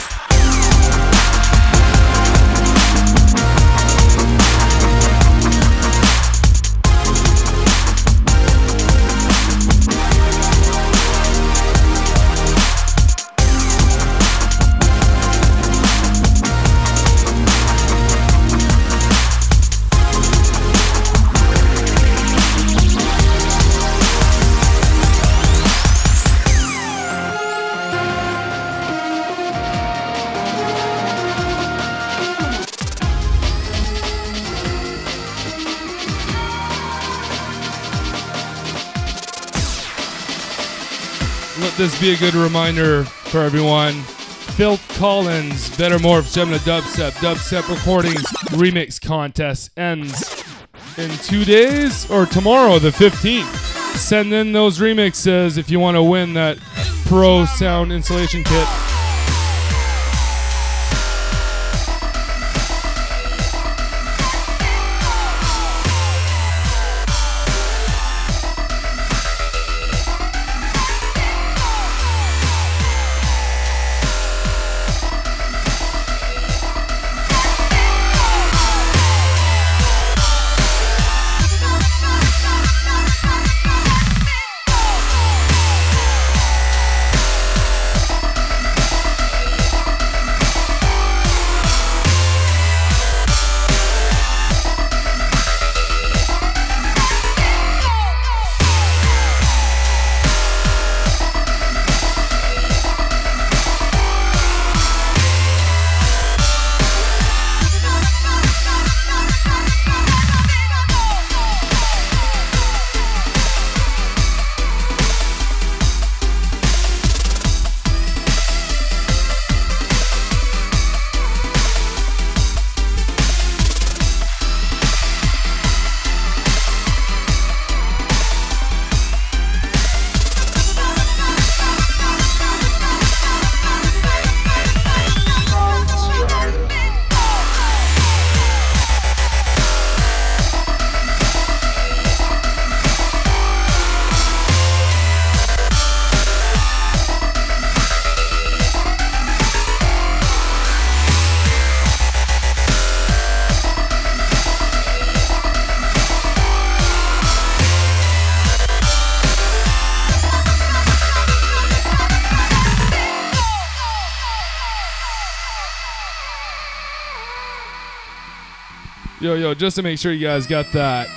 This be a good reminder for everyone. Filth Collins, Better Morph, J'aime le Dubstep, Dubstep Recordings Remix Contest ends in two days or tomorrow, the 15th. Send in those remixes if you want to win that Pro Sound Installation Kit. Just to make sure you guys got that.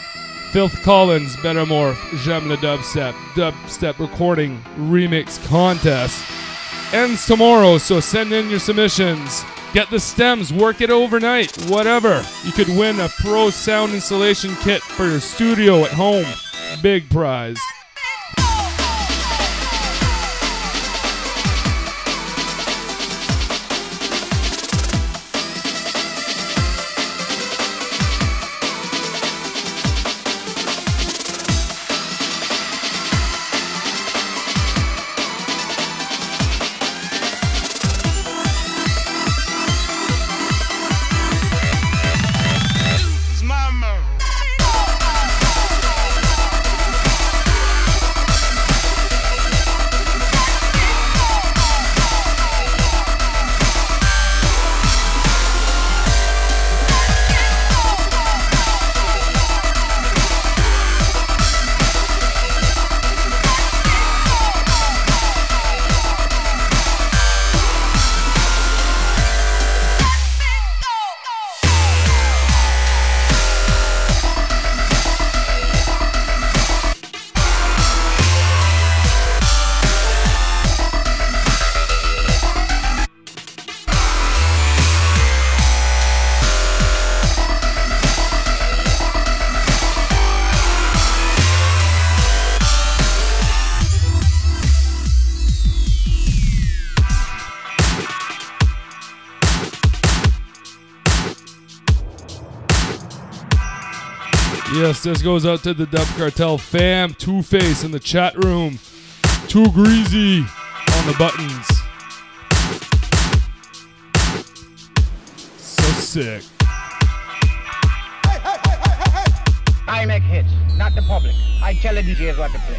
Filth Collins, Better Morph, J'aime le Dubstep, Dubstep Recording Remix Contest. Ends tomorrow, so send in your submissions. Get the stems, work it overnight, whatever. You could win a pro sound installation kit for your studio at home. Big prize. yes, this goes out to the Dub Cartel fam. Two Face in the chat room. Too Greasy on the buttons. So sick. I make hits, not the public. I tell the DJs what to play.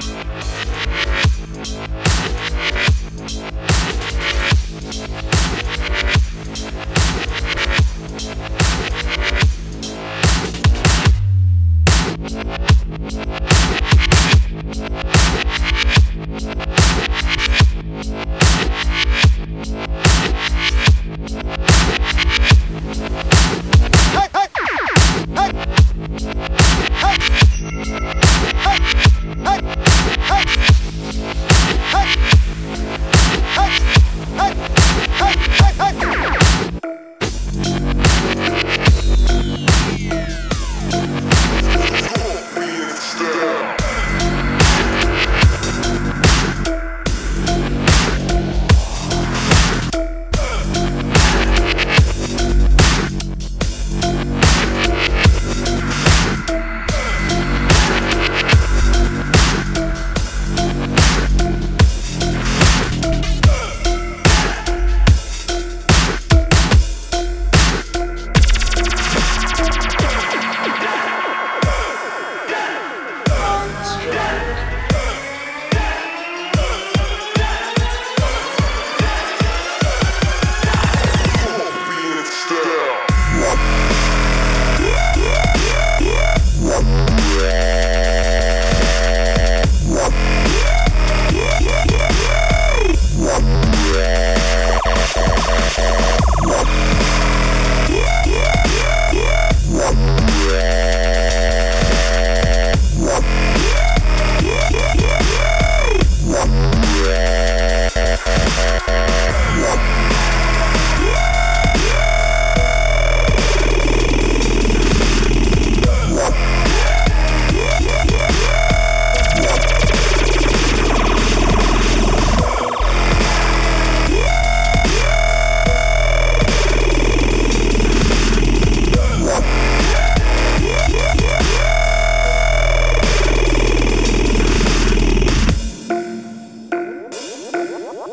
We'll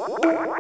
you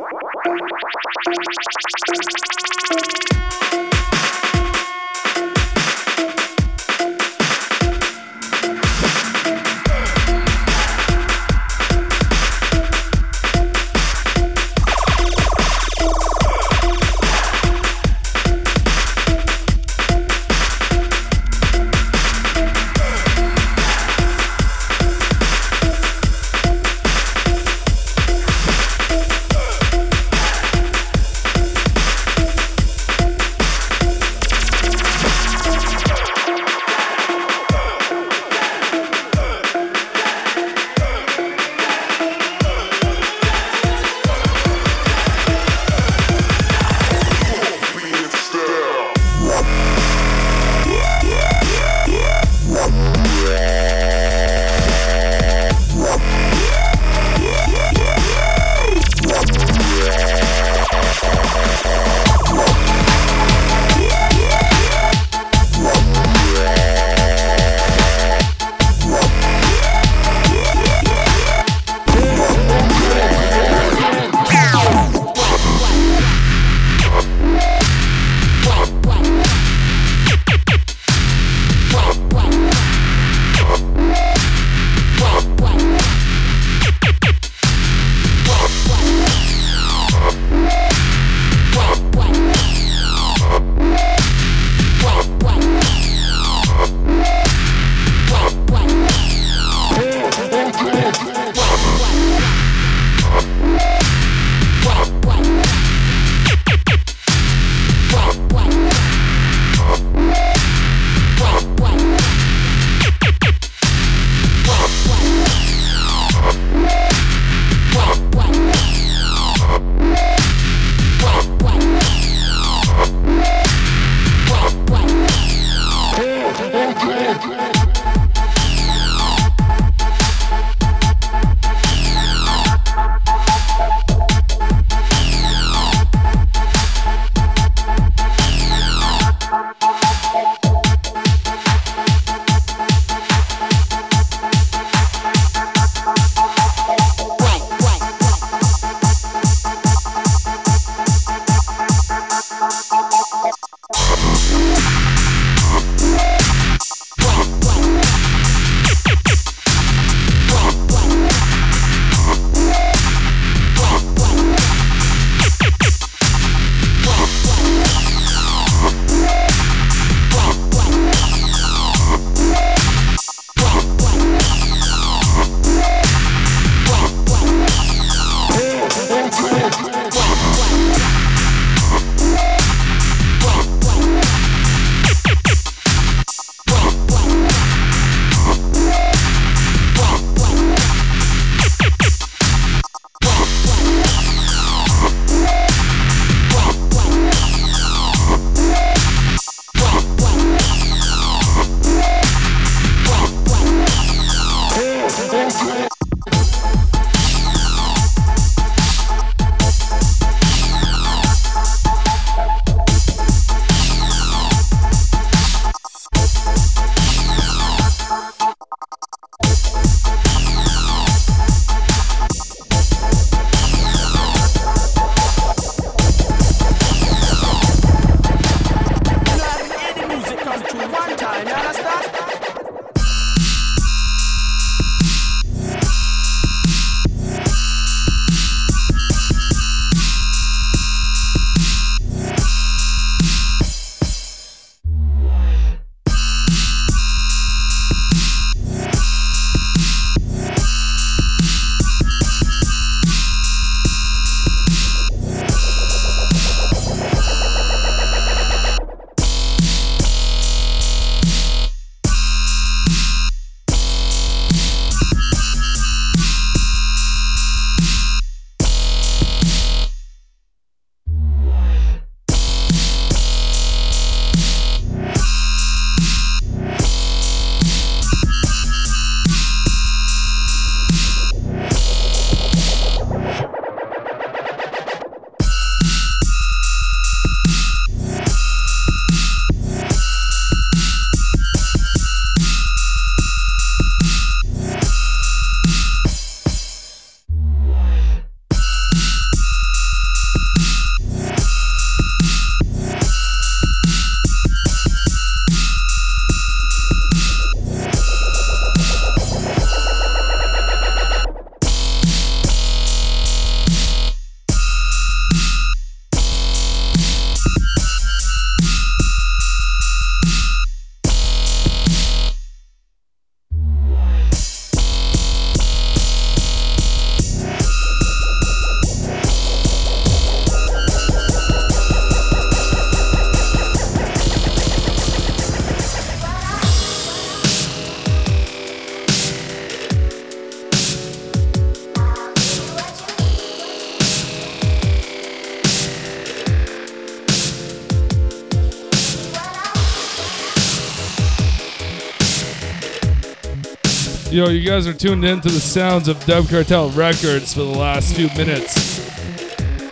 Yo, you guys are tuned in to the sounds of Dub Cartel Records for the last few minutes.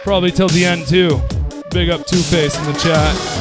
Probably till the end, too. Big up Two Face in the chat.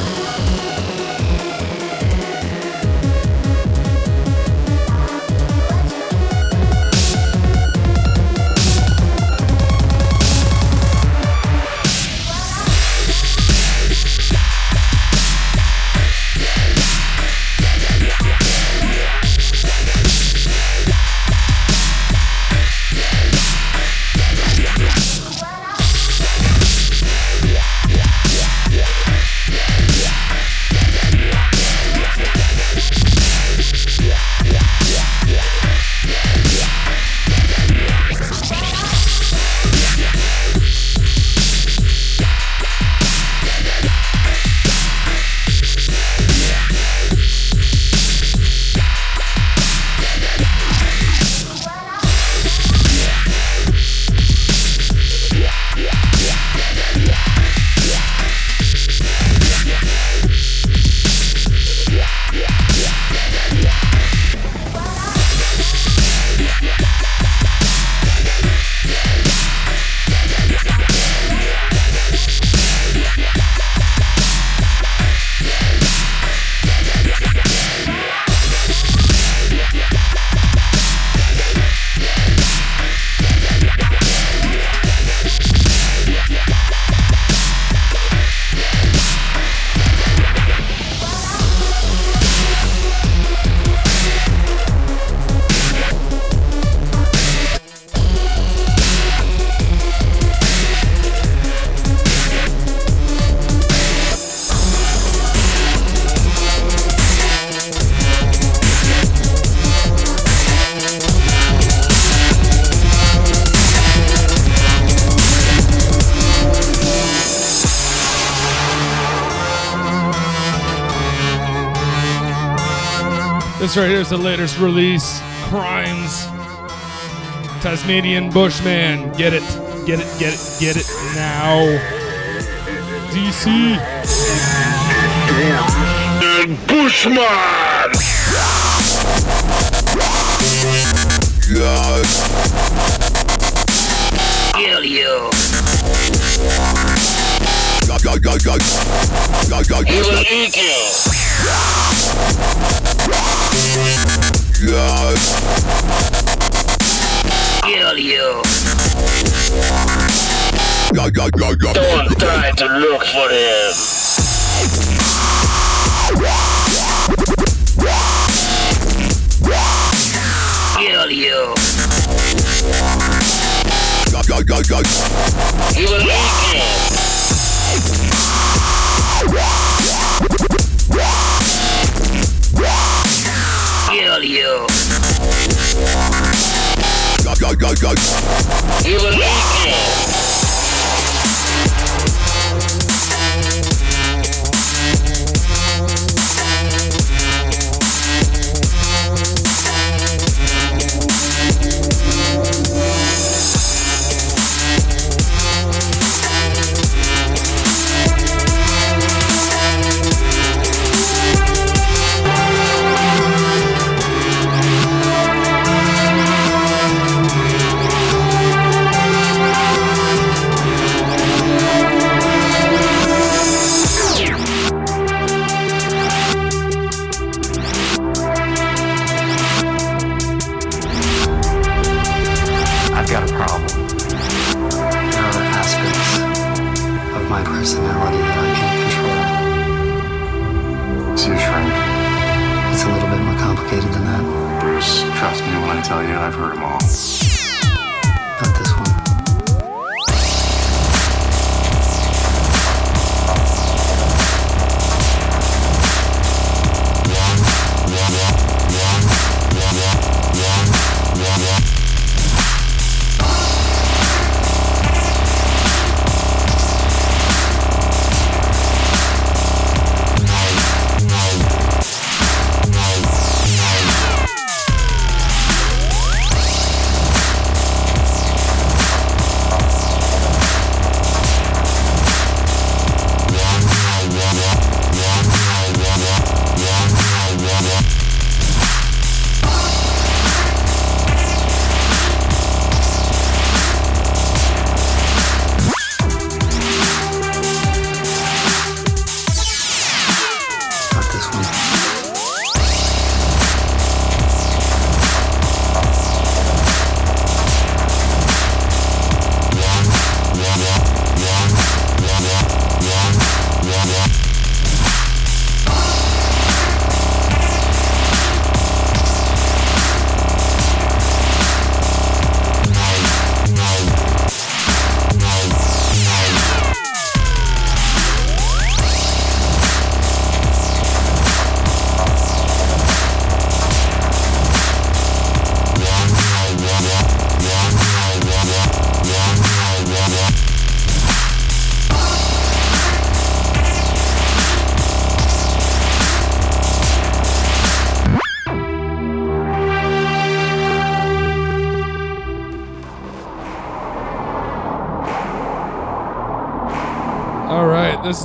This right here is the latest release, Crimes. Tasmanian Bushman. Get it, get it, get it, get it now. DC. Bushman! Kill you. He will eat you. Kill you. Don't try to look for him. Kill you. He will you. He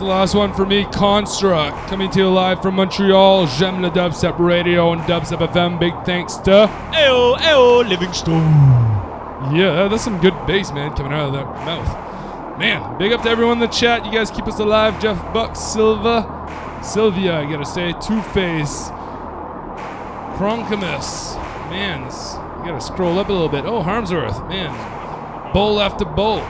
last one for me. Construct coming to you live from Montreal. J'aime le dubstep radio and dubstep FM. Big thanks to Ayo, ayo, Livingstone. Yeah, that's some good bass, man, coming out of that mouth. Man, big up to everyone in the chat. You guys keep us alive. Jeff Buck, Silva, Sylvia, I gotta say, Two Face, Croncomus. Man, this, you gotta scroll up a little bit. Oh, Harmsworth, man, bowl after bowl.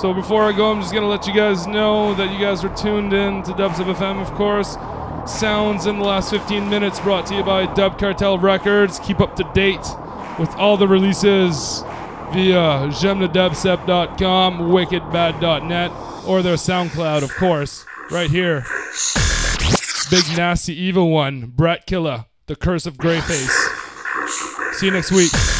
So before I go, I'm just gonna let you guys know that you guys are tuned in to Dubstep FM, of course. Sounds in the last 15 minutes brought to you by Dub Cartel Records. Keep up to date with all the releases via jaimeledubstep.com, wickedbad.net, or their SoundCloud, of course, right here. Big nasty evil one, Brat Killer, The Curse of Greyface. See you next week.